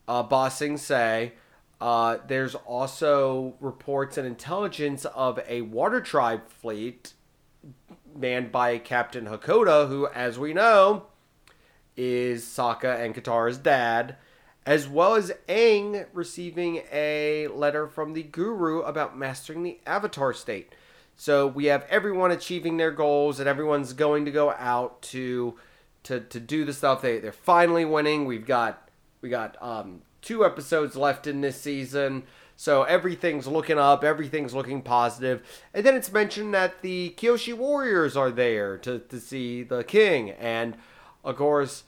uh, Ba Sing Se. Uh, there's also reports and intelligence of a water tribe fleet manned by Captain Hakoda, who, as we know, is Sokka and Katara's dad, as well as Aang receiving a letter from the Guru about mastering the Avatar state. So we have everyone achieving their goals, and everyone's going to go out to to, to do the stuff. They they're finally winning. We've got we got um, two episodes left in this season. So everything's looking up, everything's looking positive. And then it's mentioned that the Kyoshi Warriors are there to, to see the king. And of course,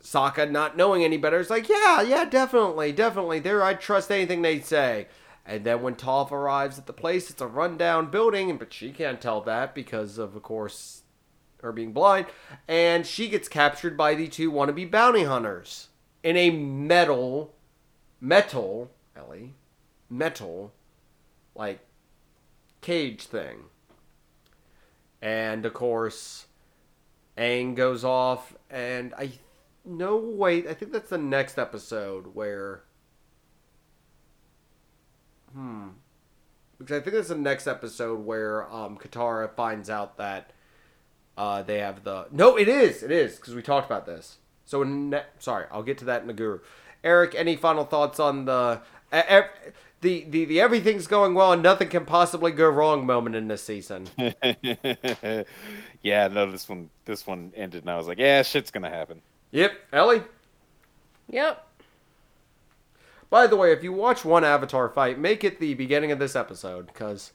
Sokka, not knowing any better, is like, yeah, yeah, definitely, definitely. There, I trust anything they say. And then when Toph arrives at the place, it's a rundown building, but she can't tell that because of, of course, her being blind. And she gets captured by the two wannabe bounty hunters in a metal, metal, Ellie, metal, like, cage thing. And of course, Aang goes off, and I no, wait. I think that's the next episode where. Hmm. Because I think that's the next episode where um, Katara finds out that uh, they have the. No, it is. It is because we talked about this. So, ne- sorry, I'll get to that in the Guru. Eric, any final thoughts on the the, the the everything's going well and nothing can possibly go wrong moment in this season? yeah, no, this one this one ended, and I was like, yeah, shit's gonna happen. Yep, Ellie. Yep. By the way, if you watch one Avatar fight, make it the beginning of this episode because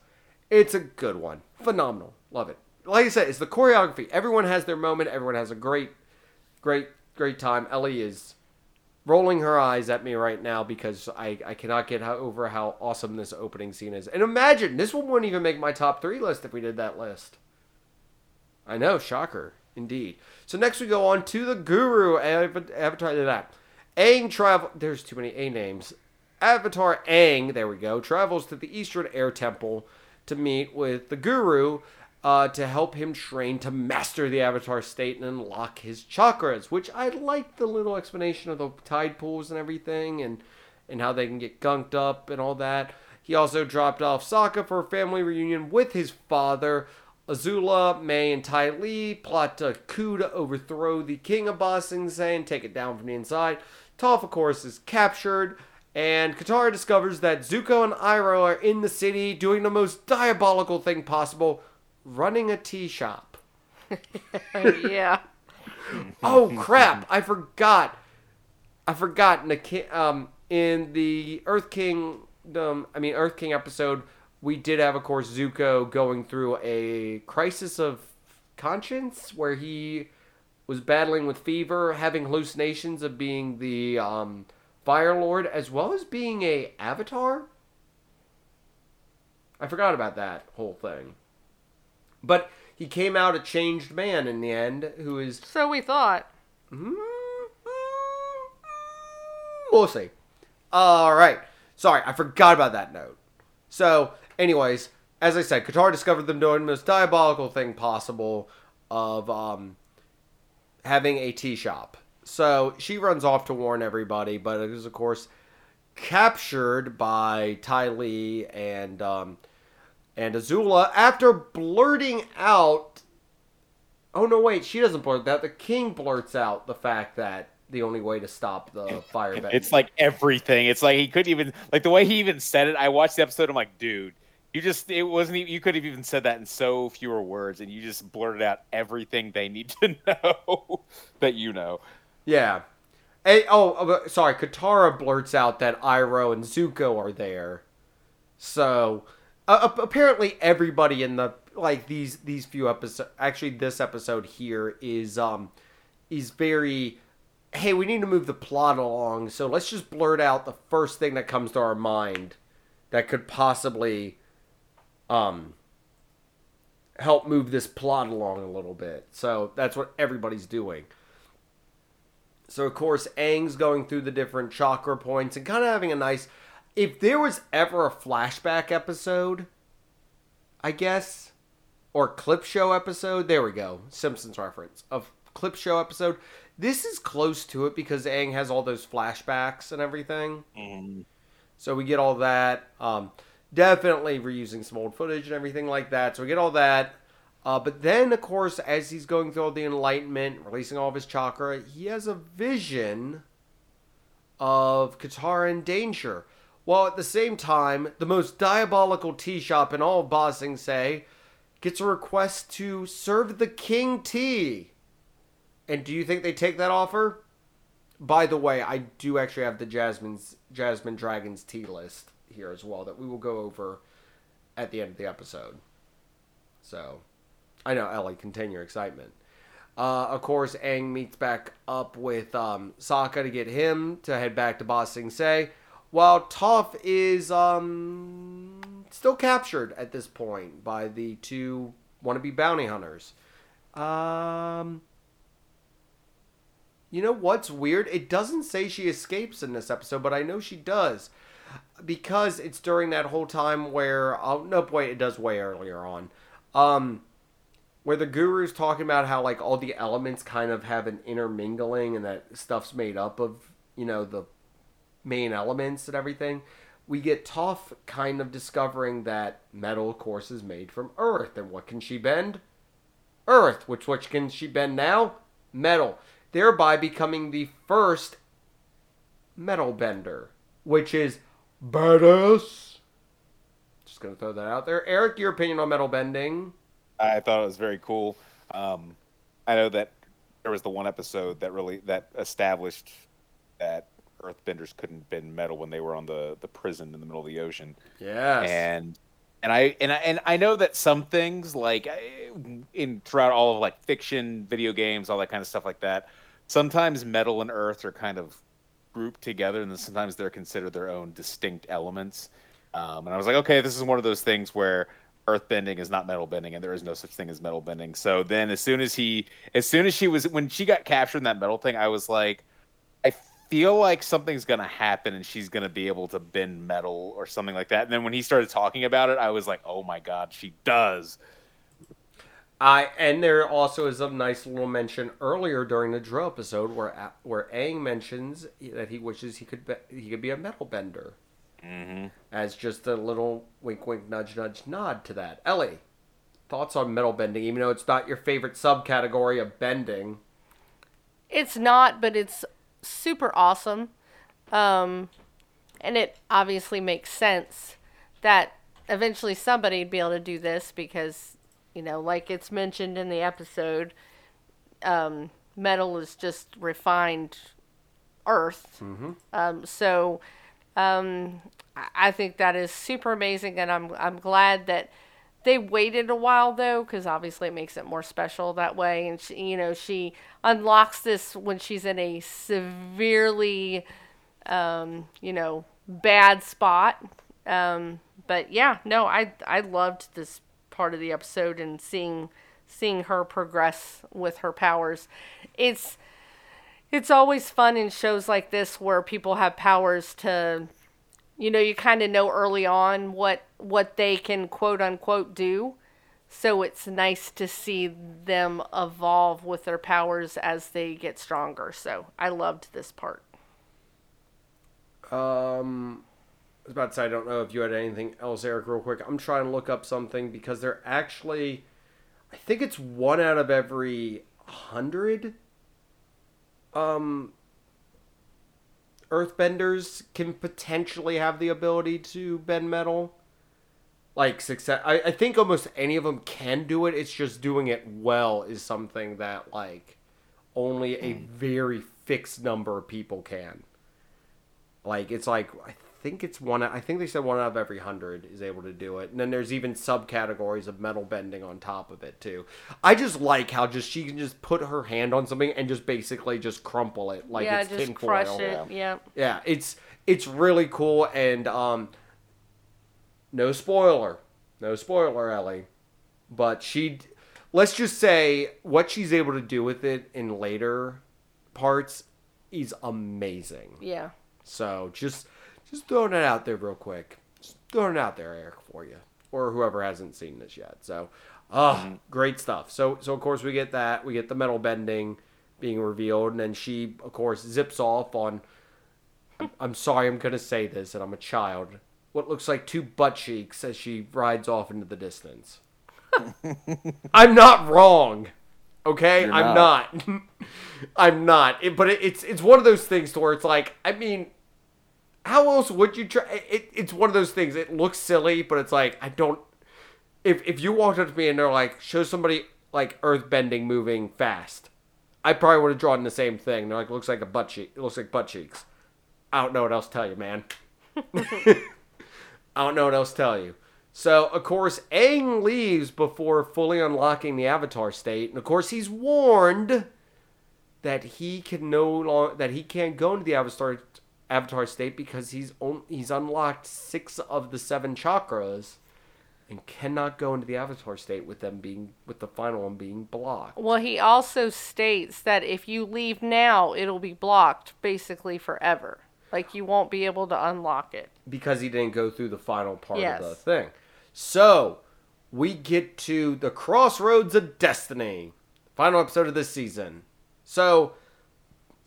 it's a good one. Phenomenal. Love it. Like I said, it's the choreography. Everyone has their moment. Everyone has a great, great, great time. Ellie is rolling her eyes at me right now because I, I cannot get over how awesome this opening scene is. And imagine, this one wouldn't even make my top three list if we did that list. I know, shocker. Indeed. So next we go on to the Guru Avatar. That Aang travel. There's too many A names. Avatar Aang. There we go. Travels to the Eastern Air Temple to meet with the Guru uh, to help him train to master the Avatar state and unlock his chakras. Which I like the little explanation of the tide pools and everything, and and how they can get gunked up and all that. He also dropped off Sokka for a family reunion with his father Azula, Mai, and Ty Lee plot a coup to overthrow the king of Ba Sing Se and take it down from the inside. Toph, of course, is captured, and Katara discovers that Zuko and Iroh are in the city doing the most diabolical thing possible running a tea shop. yeah. oh, crap. I forgot. I forgot in the, um, in the Earth King, um, I mean, Earth King episode we did have, of course, Zuko going through a crisis of conscience where he was battling with fever, having hallucinations of being the um, Fire Lord, as well as being a Avatar. I forgot about that whole thing. But he came out a changed man in the end, who is. So we thought. Mm-hmm. We'll see. All right. Sorry, I forgot about that note. So anyways, as I said, Katara discovered them doing the most diabolical thing possible of um, having a tea shop. So she runs off to warn everybody, but it is, of course, captured by Ty Lee and um, and Azula after blurting out. Oh no! Wait, she doesn't blurt that. The king blurts out the fact that the only way to stop the fire. It's like everything. It's like he couldn't even like the way he even said it. I watched the episode. I'm like, dude, you just it wasn't even, you could have even said that in so fewer words, and you just blurted out everything they need to know that you know. Yeah. Hey, oh, oh sorry. Katara blurts out that Iroh and Zuko are there. So uh, apparently, everybody in the like these these few episodes, actually, this episode here is um is very. Hey, we need to move the plot along, so let's just blurt out the first thing that comes to our mind that could possibly um, help move this plot along a little bit. So that's what everybody's doing. So of course, Aang's going through the different chakra points and kind of having a nice. If there was ever a flashback episode, I guess, or clip show episode, there we go, Simpsons reference of clip show episode. This is close to it because Aang has all those flashbacks and everything. Mhm. So we get all that. Um, definitely reusing some old footage and everything like that. So we get all that. Uh, but then, of course, as he's going through all the enlightenment, releasing all of his chakra, he has a vision of Katara in danger. While at the same time, the most diabolical tea shop in all of Ba Sing Se gets a request to serve the king tea. And do you think they take that offer? By the way, I do actually have the Jasmine's Jasmine Dragons tea list here as well that we will go over at the end of the episode. So, I know Ellie, contain your excitement. Uh, of course, Aang meets back up with um, Sokka to get him to head back to Ba Sing Se, while Toph is um, still captured at this point by the two wannabe bounty hunters. Um, you know what's weird? It doesn't say she escapes in this episode, but I know she does. Because it's during that whole time where oh no wait, it does way earlier on. Um where the guru's talking about how like all the elements kind of have an intermingling and that stuff's made up of, you know, the main elements and everything. We get Toph kind of discovering that metal, of course, is made from earth. And what can she bend? Earth. Which which can she bend now? Metal. Thereby becoming the first metal bender, which is badass. Just gonna throw that out there. Eric, your opinion on metal bending? I thought it was very cool. Um, I know that there was the one episode that really that established that Earthbenders couldn't bend metal when they were on the, the prison in the middle of the ocean, Yeah, and and I and I and I know that some things like in throughout all of like fiction, video games, all that kind of stuff like that. Sometimes metal and earth are kind of grouped together, and then sometimes they're considered their own distinct elements. Um, and I was like, okay, this is one of those things where earth bending is not metal bending, and there is no such thing as metal bending. So then, as soon as he, as soon as she was, when she got captured in that metal thing, I was like, feel like something's gonna happen, and she's gonna be able to bend metal or something like that. And then when he started talking about it, I was like, oh my god, she does. I and there also is a nice little mention earlier during the drill episode where where Aang mentions that he wishes he could be, he could be a metal bender. Mm-hmm. As just a little wink, wink, nudge, nudge, nod to that. Ellie, thoughts on metal bending? Even though it's not your favorite subcategory of bending. It's not, but it's super awesome. Um, and it obviously makes sense that eventually somebody'd be able to do this because, you know, like it's mentioned in the episode, um, metal is just refined earth. Um, so um, I- I think that is super amazing, and I'm I'm glad that they waited a while though, because obviously it makes it more special that way. And she, you know, she unlocks this when she's in a severely, um, you know, bad spot. Um, but yeah, no, I I loved this part of the episode and seeing seeing her progress with her powers. It's it's always fun in shows like this where people have powers to you know you kind of know early on what what they can quote unquote do so it's nice to see them evolve with their powers as they get stronger so i loved this part Um, I was about to say I don't know if you had anything else, Eric. Real quick, I'm trying to look up something because they're actually, I think it's one out of every hundred. Um, earthbenders can potentially have the ability to bend metal. Like success, I, I think almost any of them can do it. It's just doing it well is something that like only a hmm. very fixed number of people can. Like it's like I think it's one. I think they said one out of every hundred is able to do it, and then there's even subcategories of metal bending on top of it too. I just like how just she can just put her hand on something and just basically just crumple it like yeah it's just tinfoil. crush it yeah Yeah, it's it's really cool and um no spoiler. No spoiler, Ellie. but she, let's just say, what she's able to do with it in later parts is amazing. Yeah. So just just throwing it out there real quick. Just throwing it out there, Eric, for you. Or whoever hasn't seen this yet. So uh great stuff. So so of course we get that. We get the metal bending being revealed, and then she of course zips off on I'm, I'm sorry I'm gonna say this and I'm a child. What looks like two butt cheeks as she rides off into the distance. I'm not wrong. Okay, You're I'm not. I'm not. It, but it, it's it's one of those things to where it's like, I mean, how else would you try? It, it's one of those things. It looks silly, but it's like I don't. If if you walked up to me and they're like, show somebody like earth bending moving fast, I probably would have drawn the same thing. They're like, looks like a butt cheek. It looks like butt cheeks. I don't know what else to tell you, man. I don't know what else to tell you. So, of course, Aang leaves before fully unlocking the Avatar state, and of course, he's warned that he can no longer that he can't go into the Avatar Avatar state because he's on, he's unlocked six of the seven chakras, and cannot go into the Avatar state with them being with the final one being blocked. Well, he also states that if you leave now, it'll be blocked basically forever. Like you won't be able to unlock it. because he didn't go through the final part Yes. of the thing. So we get to the crossroads of destiny, final episode of this season. So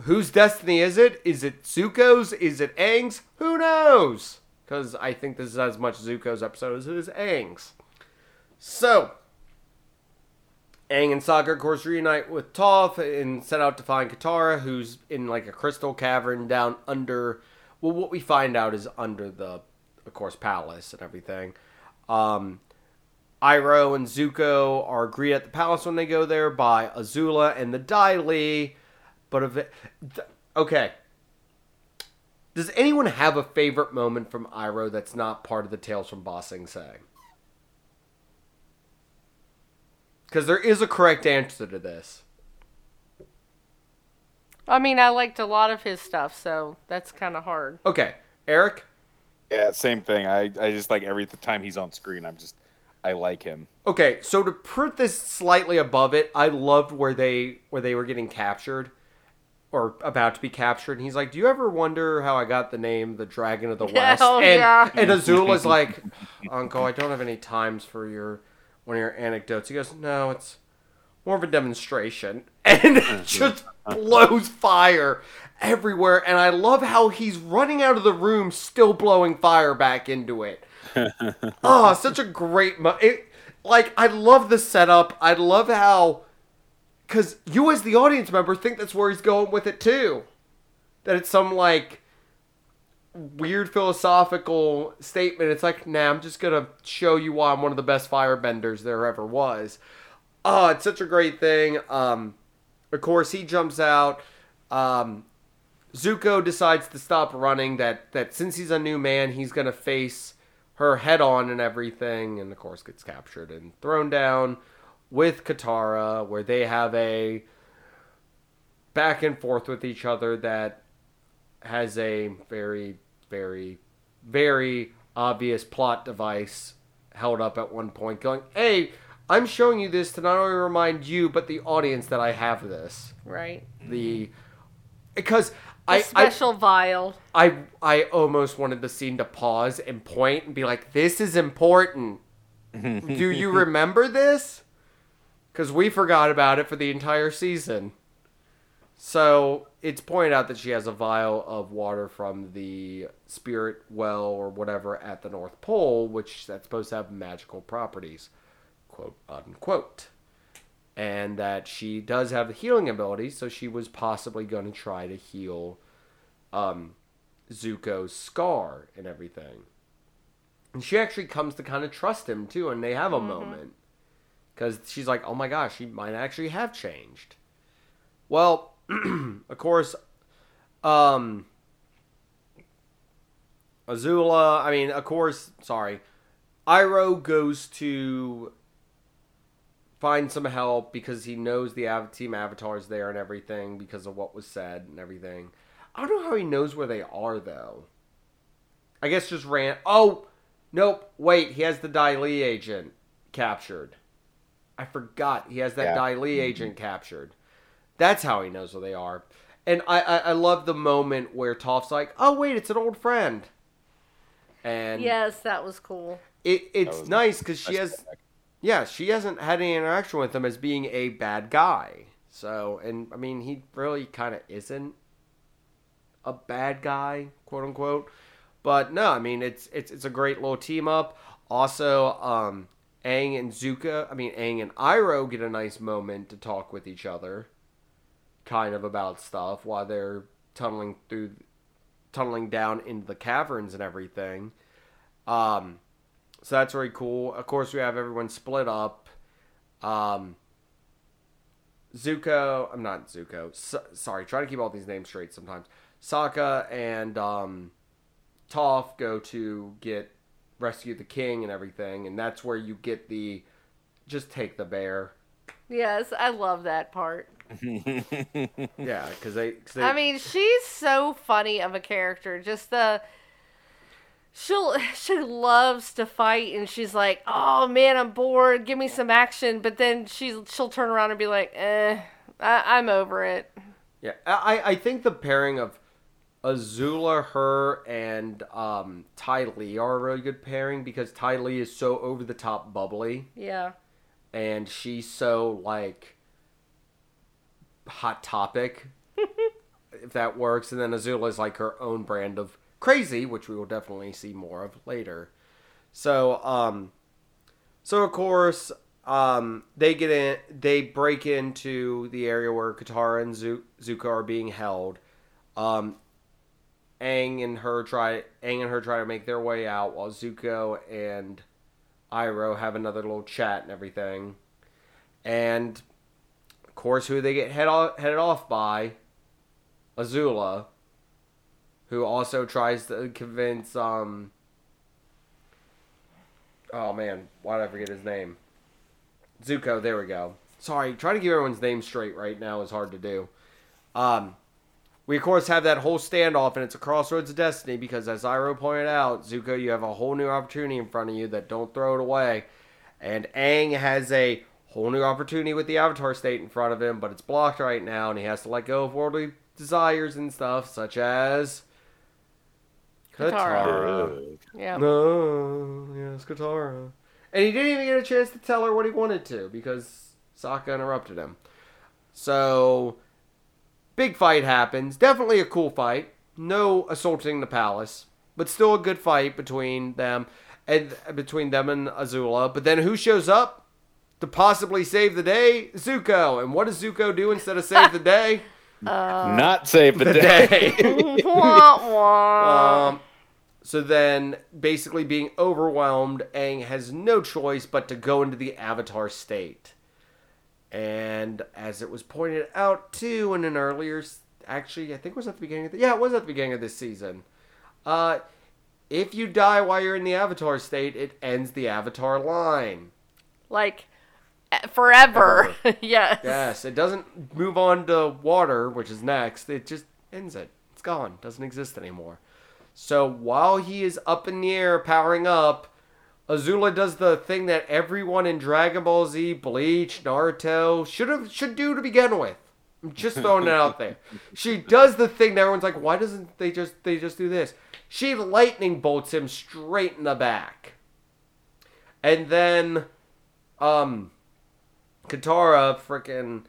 whose destiny is it? Is it Zuko's? Is it Aang's? Who knows? Because I think this is as much Zuko's episode as it is Aang's. So Aang and Sokka, of course, reunite with Toph and set out to find Katara, who's in like a crystal cavern down under. Well, what we find out is under the, of course, palace and everything. Um, Iroh and Zuko are greeted at the palace when they go there by Azula and the Dai Li. But of it, okay. Does anyone have a favorite moment from Iroh that's not part of the Tales from Bossing Sing Se? Because there is a correct answer to this. I mean, I liked a lot of his stuff, so that's kind of hard. Okay, Eric. Yeah, same thing. I, I just like every time he's on screen, I'm just I like him. Okay, so to put this slightly above it, I loved where they where they were getting captured or about to be captured. And he's like, "Do you ever wonder how I got the name the Dragon of the West?" Oh, and yeah. and Azula's like, "Uncle, I don't have any times for your one of your anecdotes." He goes, "No, it's more of a demonstration," and it mm-hmm. just blows fire everywhere. And I love how he's running out of the room, still blowing fire back into it. oh, such a great mo- it like I love the setup. I love how cuz you as the audience member think that's where he's going with it too. That it's some like weird philosophical statement. It's like, "Nah, I'm just to show you why I'm one of the best firebenders there ever was." Oh, it's such a great thing. Um of course he jumps out um Zuko decides to stop running. That that since he's a new man, he's gonna face her head on and everything, and of course gets captured and thrown down with Katara, where they have a back and forth with each other that has a very, very, very obvious plot device held up at one point, going, "Hey, I'm showing you this to not only remind you but the audience that I have this." Right. The because A I, I special vial. I I almost wanted the scene to pause and point and be like, "This is important. Do you remember this?" Because we forgot about it for the entire season. So it's pointed out that she has a vial of water from the spirit well or whatever at the North Pole, which that's supposed to have magical properties, quote unquote. And that she does have the healing ability, so she was possibly going to try to heal um, Zuko's scar and everything. And she actually comes to kind of trust him too, and they have a moment because she's like, "Oh my gosh, she might actually have changed." Well, of course, um, Azula. I mean, of course, sorry, Iroh goes to find some help because he knows the Av- team Avatar's there and everything because of what was said and everything. I don't know how he knows where they are though. I guess just ran. Oh, nope. Wait, he has the Dai Li agent captured. I forgot he has that Yeah. Dai Li agent captured. That's how he knows where they are. And I, I, I love the moment where Toph's like, "Oh wait, it's an old friend," and Yes, that was cool. it, it's was nice because she has callback. yeah, she hasn't had any interaction with him as being a bad guy. So, and I mean, he really kind of isn't a bad guy, quote unquote. But no, I mean, it's it's it's a great little team up. Also, um, Aang and Zuka, I mean, Aang and Iroh get a nice moment to talk with each other, kind of about stuff while they're tunneling through, tunneling down into the caverns and everything. Um, so that's very cool. Of course, we have everyone split up. Um, Zuko, I'm not Zuko. S- sorry, try to keep all these names straight sometimes. Sokka and um, Toph go to get rescue the king and everything, and that's where you get the just take the bear. Yes, I love that part. Yeah, because they, 'cause they. I mean, she's so funny of a character. Just the she'll she loves to fight, and she's like, "Oh man, I'm bored. Give me some action." But then she's she'll turn around and be like, "Eh, I, I'm over it." Yeah, I, I think the pairing of Azula, her, and um, Ty Lee are a really good pairing because Ty Lee is so over the top bubbly, Yeah, and she's so like hot topic, if that works. And then Azula is like her own brand of crazy, which we will definitely see more of later. So, um, so of course, um, they get in, they break into the area where Katara and Zu- Zuko are being held. Um, Aang and her try, Aang and her try to make their way out, while Zuko and Iroh have another little chat and everything. And of course, who they get head off, headed off by? Azula, who also tries to convince um. Oh man, why did I forget his name? Zuko. There we go. Sorry, trying to get everyone's name straight right now is hard to do. Um, we of course have that whole standoff, and it's a crossroads of destiny because, as Iroh pointed out, Zuko, you have a whole new opportunity in front of you that don't throw it away. And Aang has a whole new opportunity with the Avatar state in front of him, but it's blocked right now, and he has to let go of worldly desires and stuff, such as Katara. Katara. yeah. No, yes, Katara. And he didn't even get a chance to tell her what he wanted to because Sokka interrupted him. So, big fight happens. Definitely a cool fight. No assaulting the palace, but still a good fight between them and between them and Azula. But then who shows up to possibly save the day? Zuko. And what does Zuko do instead of save the day? Not save the, The day. day. wah, wah. Um, so then, basically being overwhelmed, Aang has no choice but to go into the Avatar state. And as it was pointed out too in an earlier, actually, I think it was at the beginning of the, yeah, it was at the beginning of this season. Uh, if you die while you're in the Avatar state, it ends the Avatar line. like eh, forever. yes. Yes, it doesn't move on to water, which is next. It just ends it. It's gone. Doesn't exist anymore. So while he is up in the air powering up, Azula does the thing that everyone in Dragon Ball Z, Bleach, Naruto should have should do to begin with. I'm just throwing it out there. She does the thing that everyone's like, why doesn't they just they just do this? She lightning bolts him straight in the back. And then um Katara, freaking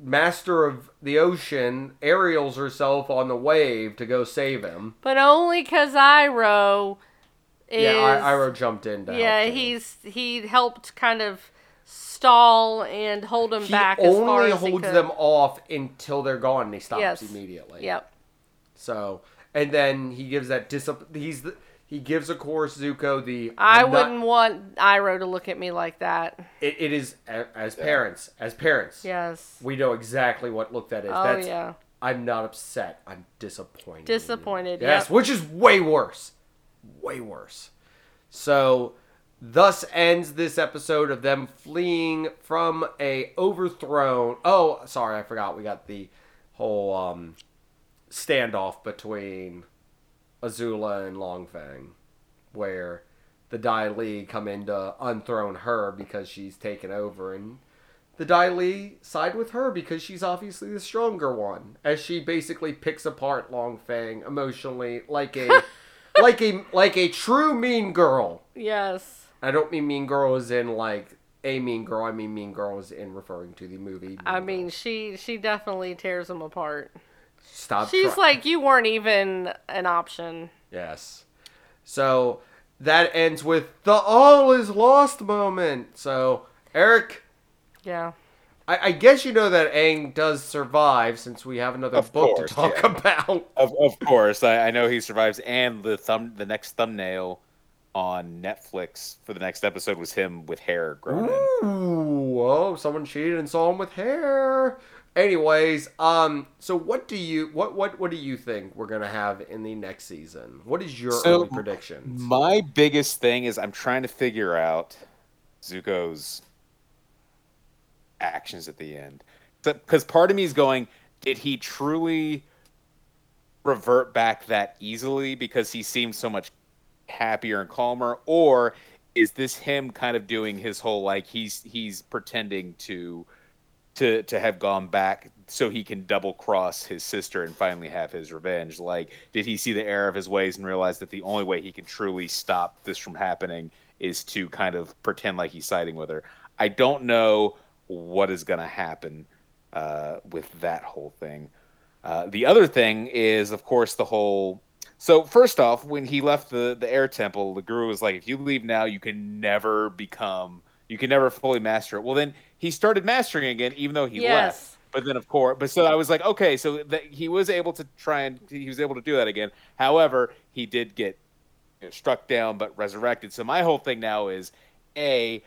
master of the ocean, aerials herself on the wave to go save him. But only because Iroh is. yeah, I, Iroh jumped in. To yeah, help he's he helped kind of stall and hold him he back as far only as he holds could. them off until they're gone. and He stops Yes. immediately. Yep. So, and then he gives that discipline. He's the, he gives, of course, Zuko the. I I'm not- wouldn't want Iroh to look at me like that. It, it is as parents. As parents, Yes. we know exactly what look that is. Oh That's, yeah. I'm not upset. I'm disappointed. Disappointed, Yes, yep. which is way worse. Way worse. So, thus ends this episode of them fleeing from a overthrown. Oh, sorry, I forgot. We got the whole um, standoff between Azula and Long Feng, where the Dai Li come in to unthrone her because she's taken over, and the Dai Li side with her because she's obviously the stronger one, as she basically picks apart Long Feng emotionally like a like a like a true mean girl. Yes. I don't mean mean girl as in like a mean girl. I mean mean girl as in referring to the movie. Mean I mean, she she definitely tears them apart. stop. She's try- like, you weren't even an option. Yes. So that ends with the all is lost moment. So Eric, Yeah. I, I guess you know that Aang does survive since we have another Of book course, to talk yeah. about. Of, of course, I, I know he survives, and the thumb, the next thumbnail on Netflix for the next episode was him with hair grown in. Ooh, whoa! Someone cheated and saw him with hair. Anyways, um, so what do you what what what do you think we're gonna have in the next season? What is your So, early predictions? My biggest thing is I'm trying to figure out Zuko's actions at the end. Because part of me is going, did he truly revert back that easily because he seemed so much happier and calmer? Or is this him kind of doing his whole like he's he's pretending to to to have gone back so he can double cross his sister and finally have his revenge like did he see the error of his ways and realize that the only way he can truly stop this from happening is to kind of pretend like he's siding with her i don't know what is going to happen uh, with that whole thing. Uh, the other thing is of course the whole so first off when he left the the air temple the guru was like if you leave now you can never become you can never fully master it. Well then he started mastering again even though he left. But then of course but so i was like okay so he was able to try and he was able to do that again. However he did get you know, struck down but resurrected. So my whole thing now is a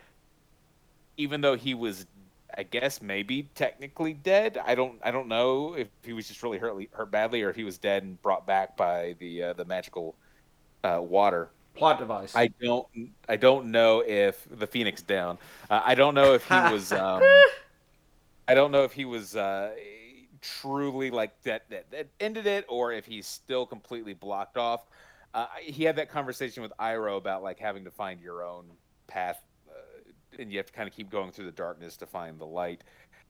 even though he was i guess maybe technically dead i don't i don't know if he was just really hurt hurt badly or if he was dead and brought back by the uh, the magical uh, water Plot device. I don't. I don't know if the Phoenix down. Uh, I don't know if he was. Um, I don't know if he was uh, truly like that, that. That ended it, or if he's still completely blocked off. Uh, he had that conversation with Iroh about like having to find your own path, and you have to kind of keep going through the darkness to find the light.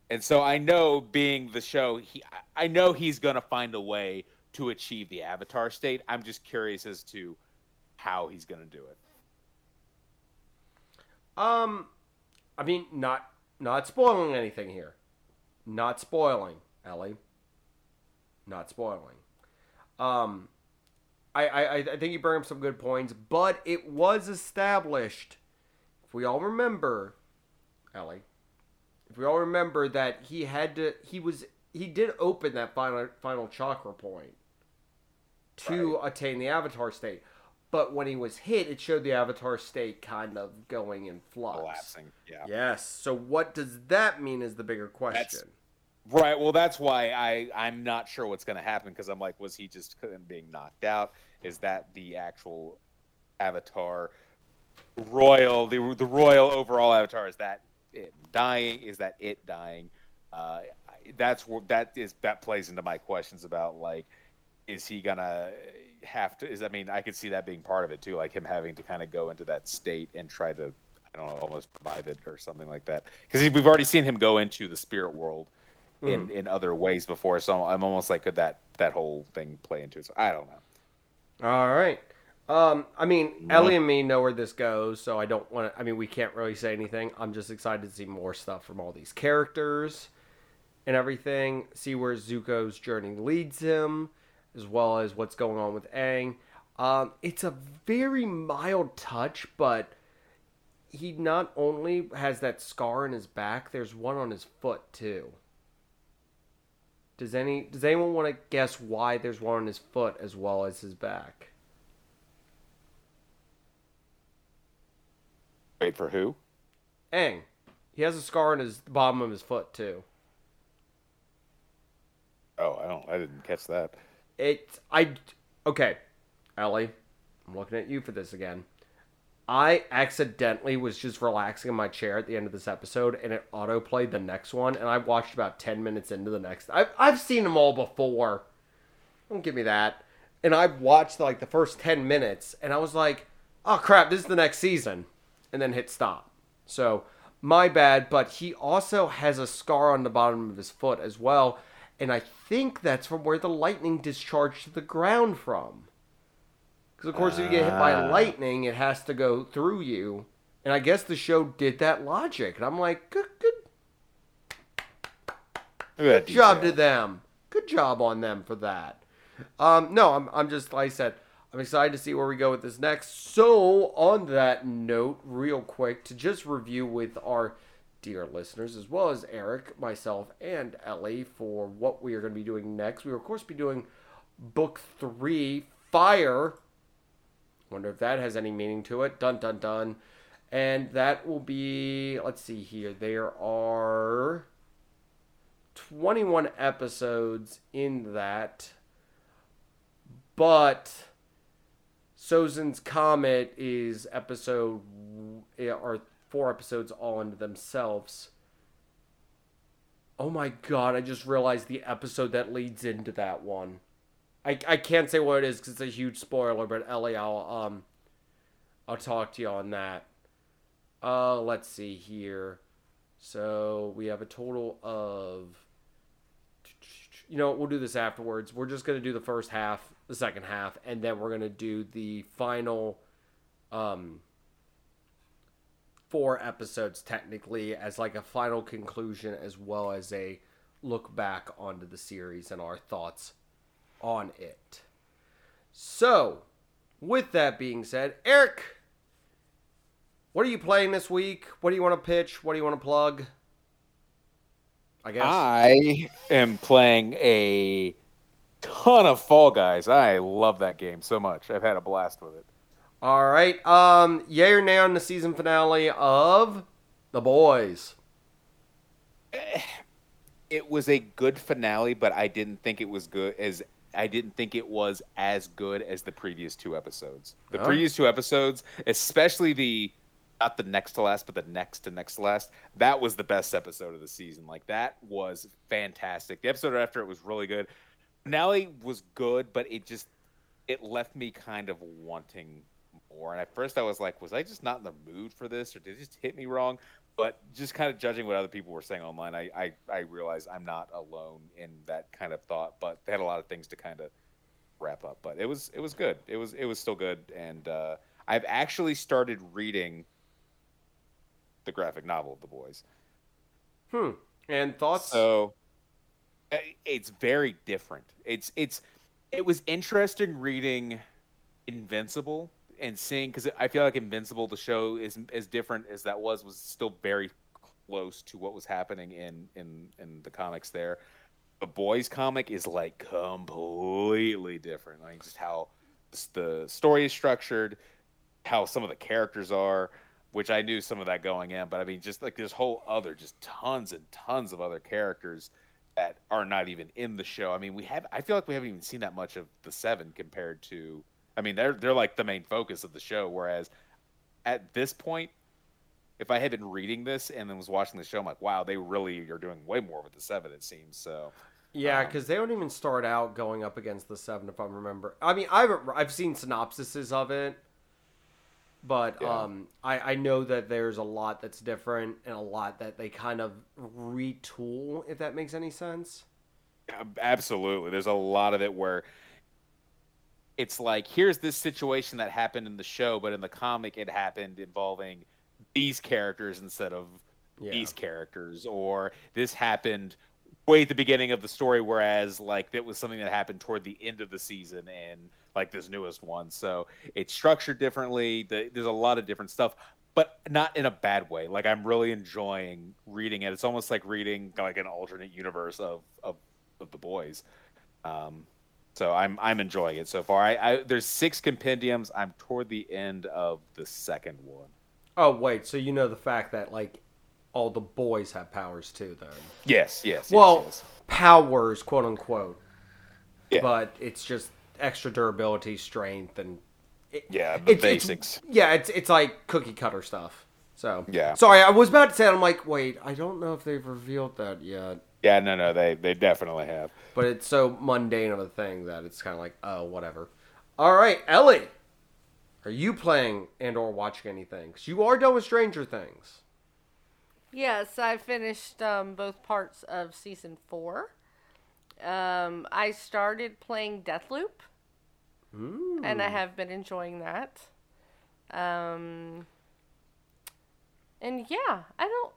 And so I know, being the show, he. I know he's gonna find a way to achieve the Avatar state. I'm just curious as to how he's going to do it. Um, I mean, not not spoiling anything here. Not spoiling, Ellie. Not spoiling. Um, I, I I think you bring up some good points, but it was established. If we all remember, Ellie, if we all remember that he had to, he was he did open that final final chakra point to attain the avatar state. But when he was hit, it showed the avatar state kind of going in flux. Collapsing. Yeah. Yes. So what does that mean is the bigger question. Right. Well, that's why I I'm not sure what's going to happen because I'm like, was he just being knocked out? Is that the actual Avatar royal the the royal overall Avatar? Is that it dying? Is that it dying? Uh, that's where that is that plays into my questions about like, is he gonna have to? Is I mean, I could see that being part of it too, like him having to kind of go into that state and try to. I don't know, almost revive it or something like that. Because we've already seen him go into the spirit world in, in other ways before. So I'm almost like, could that that whole thing play into it? So I don't know. All right. Um, I mean, Ellie and me know where this goes, so I don't want to. I mean, we can't really say anything. I'm just excited to see more stuff from all these characters and everything. See where Zuko's journey leads him, as well as what's going on with Aang. Um, it's a very mild touch, but he not only has that scar in his back, there's one on his foot too. Does any does anyone want to guess why there's one on his foot as well as his back? Wait for who? Aang. He has a scar on his the bottom of his foot too. Oh, I don't. I didn't catch that. It I okay, Ellie. I'm looking at you for this again. I accidentally was just relaxing in my chair at the end of this episode, and it auto played the next one, and I watched about ten minutes into the next. I've I've seen them all before. Don't give me that. And I watched like the first ten minutes, and I was like, oh crap, this is the next season, and then hit stop. So my bad. But he also has a scar on the bottom of his foot as well, and I think that's from where the lightning discharged to the ground from. Because of course, if you get hit by Ah. lightning, it has to go through you, and I guess the show did that logic, and I'm like, good, good Good job to them. Good job on them for that. Um, no, I'm, I'm just like I said, I'm excited to see where we go with this next. So, on that note, real quick, to just review with our dear listeners, as well as Eric, myself, and Ellie, for what we are going to be doing next. We will, of course, be doing book three, Fire. Wonder if that has any meaning to it. Dun dun dun. And that will be, let's see here, there are 21 episodes in that. But Sozin's Comet is episode or four episodes all into themselves. Oh my god, I just realized the episode that leads into that one. I, I can't say what it is because it's a huge spoiler, but Ellie, I'll um I'll talk to you on that. Uh let's see here. So we have a total of you know, we'll do this afterwards. We're just gonna do the first half, the second half, and then we're gonna do the final um four episodes technically as like a final conclusion as well as a look back onto the series and our thoughts on it. So, with that being said, Eric, what are you playing this week? What do you want to pitch? What do you want to plug? I guess. I am playing a ton of Fall Guys. I love that game so much. I've had a blast with it. All right. Um, yay or nay on the season finale of The Boys? It was a good finale, but I didn't think it was good as I didn't think it was as good as the previous two episodes. The Oh. previous two episodes, especially the not the next to last, but the next to next to last, that was the best episode of the season. Like that was fantastic. The episode after it was really good. Finale was good, but it just it left me kind of wanting more. And at first I was like, was I just not in the mood for this or did it just hit me wrong? But just kind of judging what other people were saying online, I, I, I realized I'm not alone in that kind of thought. But they had a lot of things to kind of wrap up. But it was it was good. It was it was still good. And uh, I've actually started reading the graphic novel of the boys. Hmm. And thoughts? So uh, it's very different. It's it's it was interesting reading Invincible and seeing because I feel like Invincible, the show, is as different as that was, was still very close to what was happening in in in the comics. There, the boys comic is like completely different. Like just how the story is structured, how some of the characters are. Which I knew some of that going in, but I mean, just like this whole other, just tons and tons of other characters that are not even in the show. I mean, we have. I feel like we haven't even seen that much of the Seven compared to. I mean, they're they're like the main focus of the show. Whereas at this point, if I had been reading this and then was watching the show, I'm like, wow, they really are doing way more with the Seven. It seems so. yeah, um, because they don't even start out going up against the seven, if I remember. I mean, I've I've seen synopsises of it, but Yeah. um, I I know that there's a lot that's different and a lot that they kind of retool, if that makes any sense. Absolutely. There's a lot of it where it's like, here's this situation that happened in the show, but in the comic, it happened involving these characters instead of Yeah. these characters, or this happened way at the beginning of the story, whereas like it was something that happened toward the end of the season and like this newest one. So it's structured differently. The, there's a lot of different stuff, but not in a bad way. Like I'm really enjoying reading it. It's almost like reading like an alternate universe of of, of the boys. Um, so I'm I'm enjoying it so far. I, I there's six compendiums. I'm toward the end of the second one. Oh wait, so you know the fact that like all the boys have powers too, though. Yes, yes. yes, Well, yes. powers, quote unquote. Yeah. But it's just extra durability, strength, and it, Yeah, the it's- it's- basics. yeah, it's it's like cookie cutter stuff. So Yeah. Sorry, I was about to say. I'm like, wait, I don't know if they've revealed that yet. yeah, no, no, they they definitely have. But it's so mundane of a thing that it's kind of like, oh, whatever. All right, Ellie, Are you playing and or watching anything? Cause you are done with Stranger Things. Yes, I finished um, both parts of season four. Um, I started playing Deathloop, Mm. and I have been enjoying that. Um, and yeah, I don't.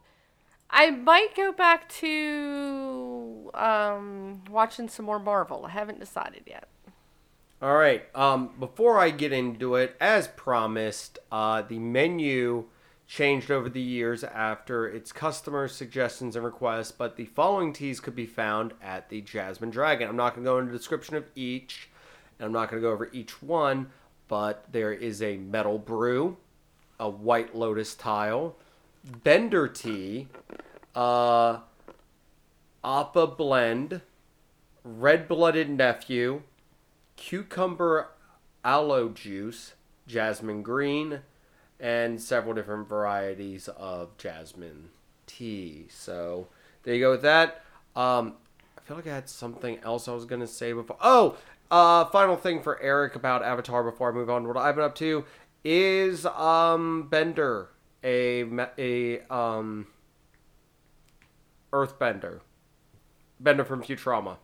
I might go back to um, watching some more Marvel. I haven't decided yet. All right. Um, before I get into it, as promised, uh, the menu changed over the years after its customers' suggestions and requests, but the following teas could be found at the Jasmine Dragon. I'm not going to go into the description of each, and I'm not going to go over each one, but there is a metal brew, a white lotus tile, Bender tea, uh, Appa blend, red blooded nephew, cucumber aloe juice, jasmine green, and several different varieties of jasmine tea. So there you go with that. Um, I feel like I had something else I was gonna say before. Oh, uh, final thing for Eric about Avatar before I move on to what I've been up to is um Bender a a um Earthbender, Bender from Futurama.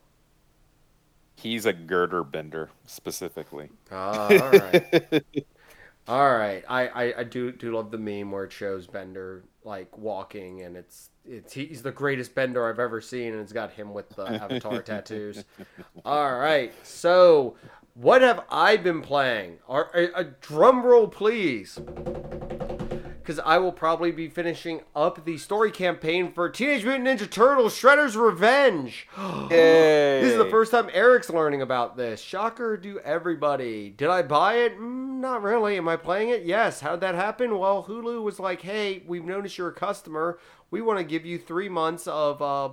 He's a girder bender specifically. Ah, all right. all right. I, I, I do do love the meme where it shows Bender like walking and it's it's he's the greatest Bender I've ever seen and it's got him with the avatar tattoos. All right. So, what have I been playing? Or, a, a drum roll please. Because I will probably be finishing up the story campaign for Teenage Mutant Ninja Turtles Shredder's Revenge. This is the first time Eric's learning about this. Shocker to everybody. Did I buy it? Mm, not really. Am I playing it? Yes. How'd that happen? Well, Hulu was like, hey, we've noticed you're a customer. We want to give you three months of uh,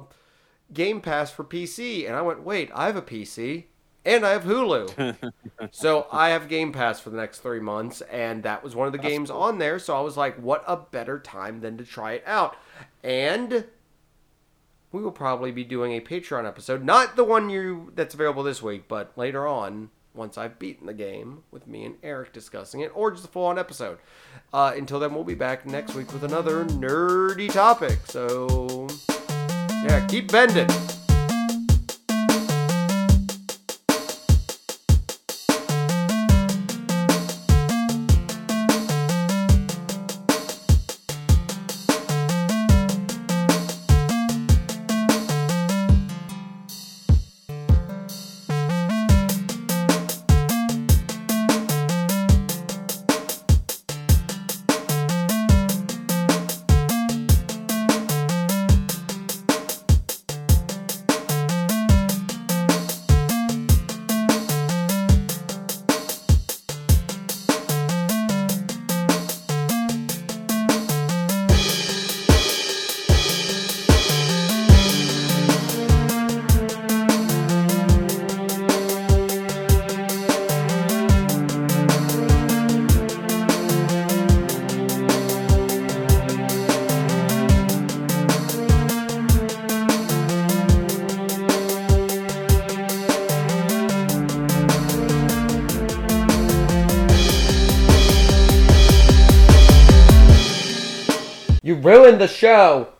Game Pass for PC. And I went, wait, I have a PC and I have Hulu. so I have Game Pass for the next three months. And that was one of the games on there. So I was like, what a better time than to try it out. And we will probably be doing a Patreon episode, not the one you that's available this week, but later on once I've beaten the game with me and Eric discussing it, or just a full-on episode. Uh, until then, we'll be back next week with another nerdy topic. So yeah, keep bending. The show.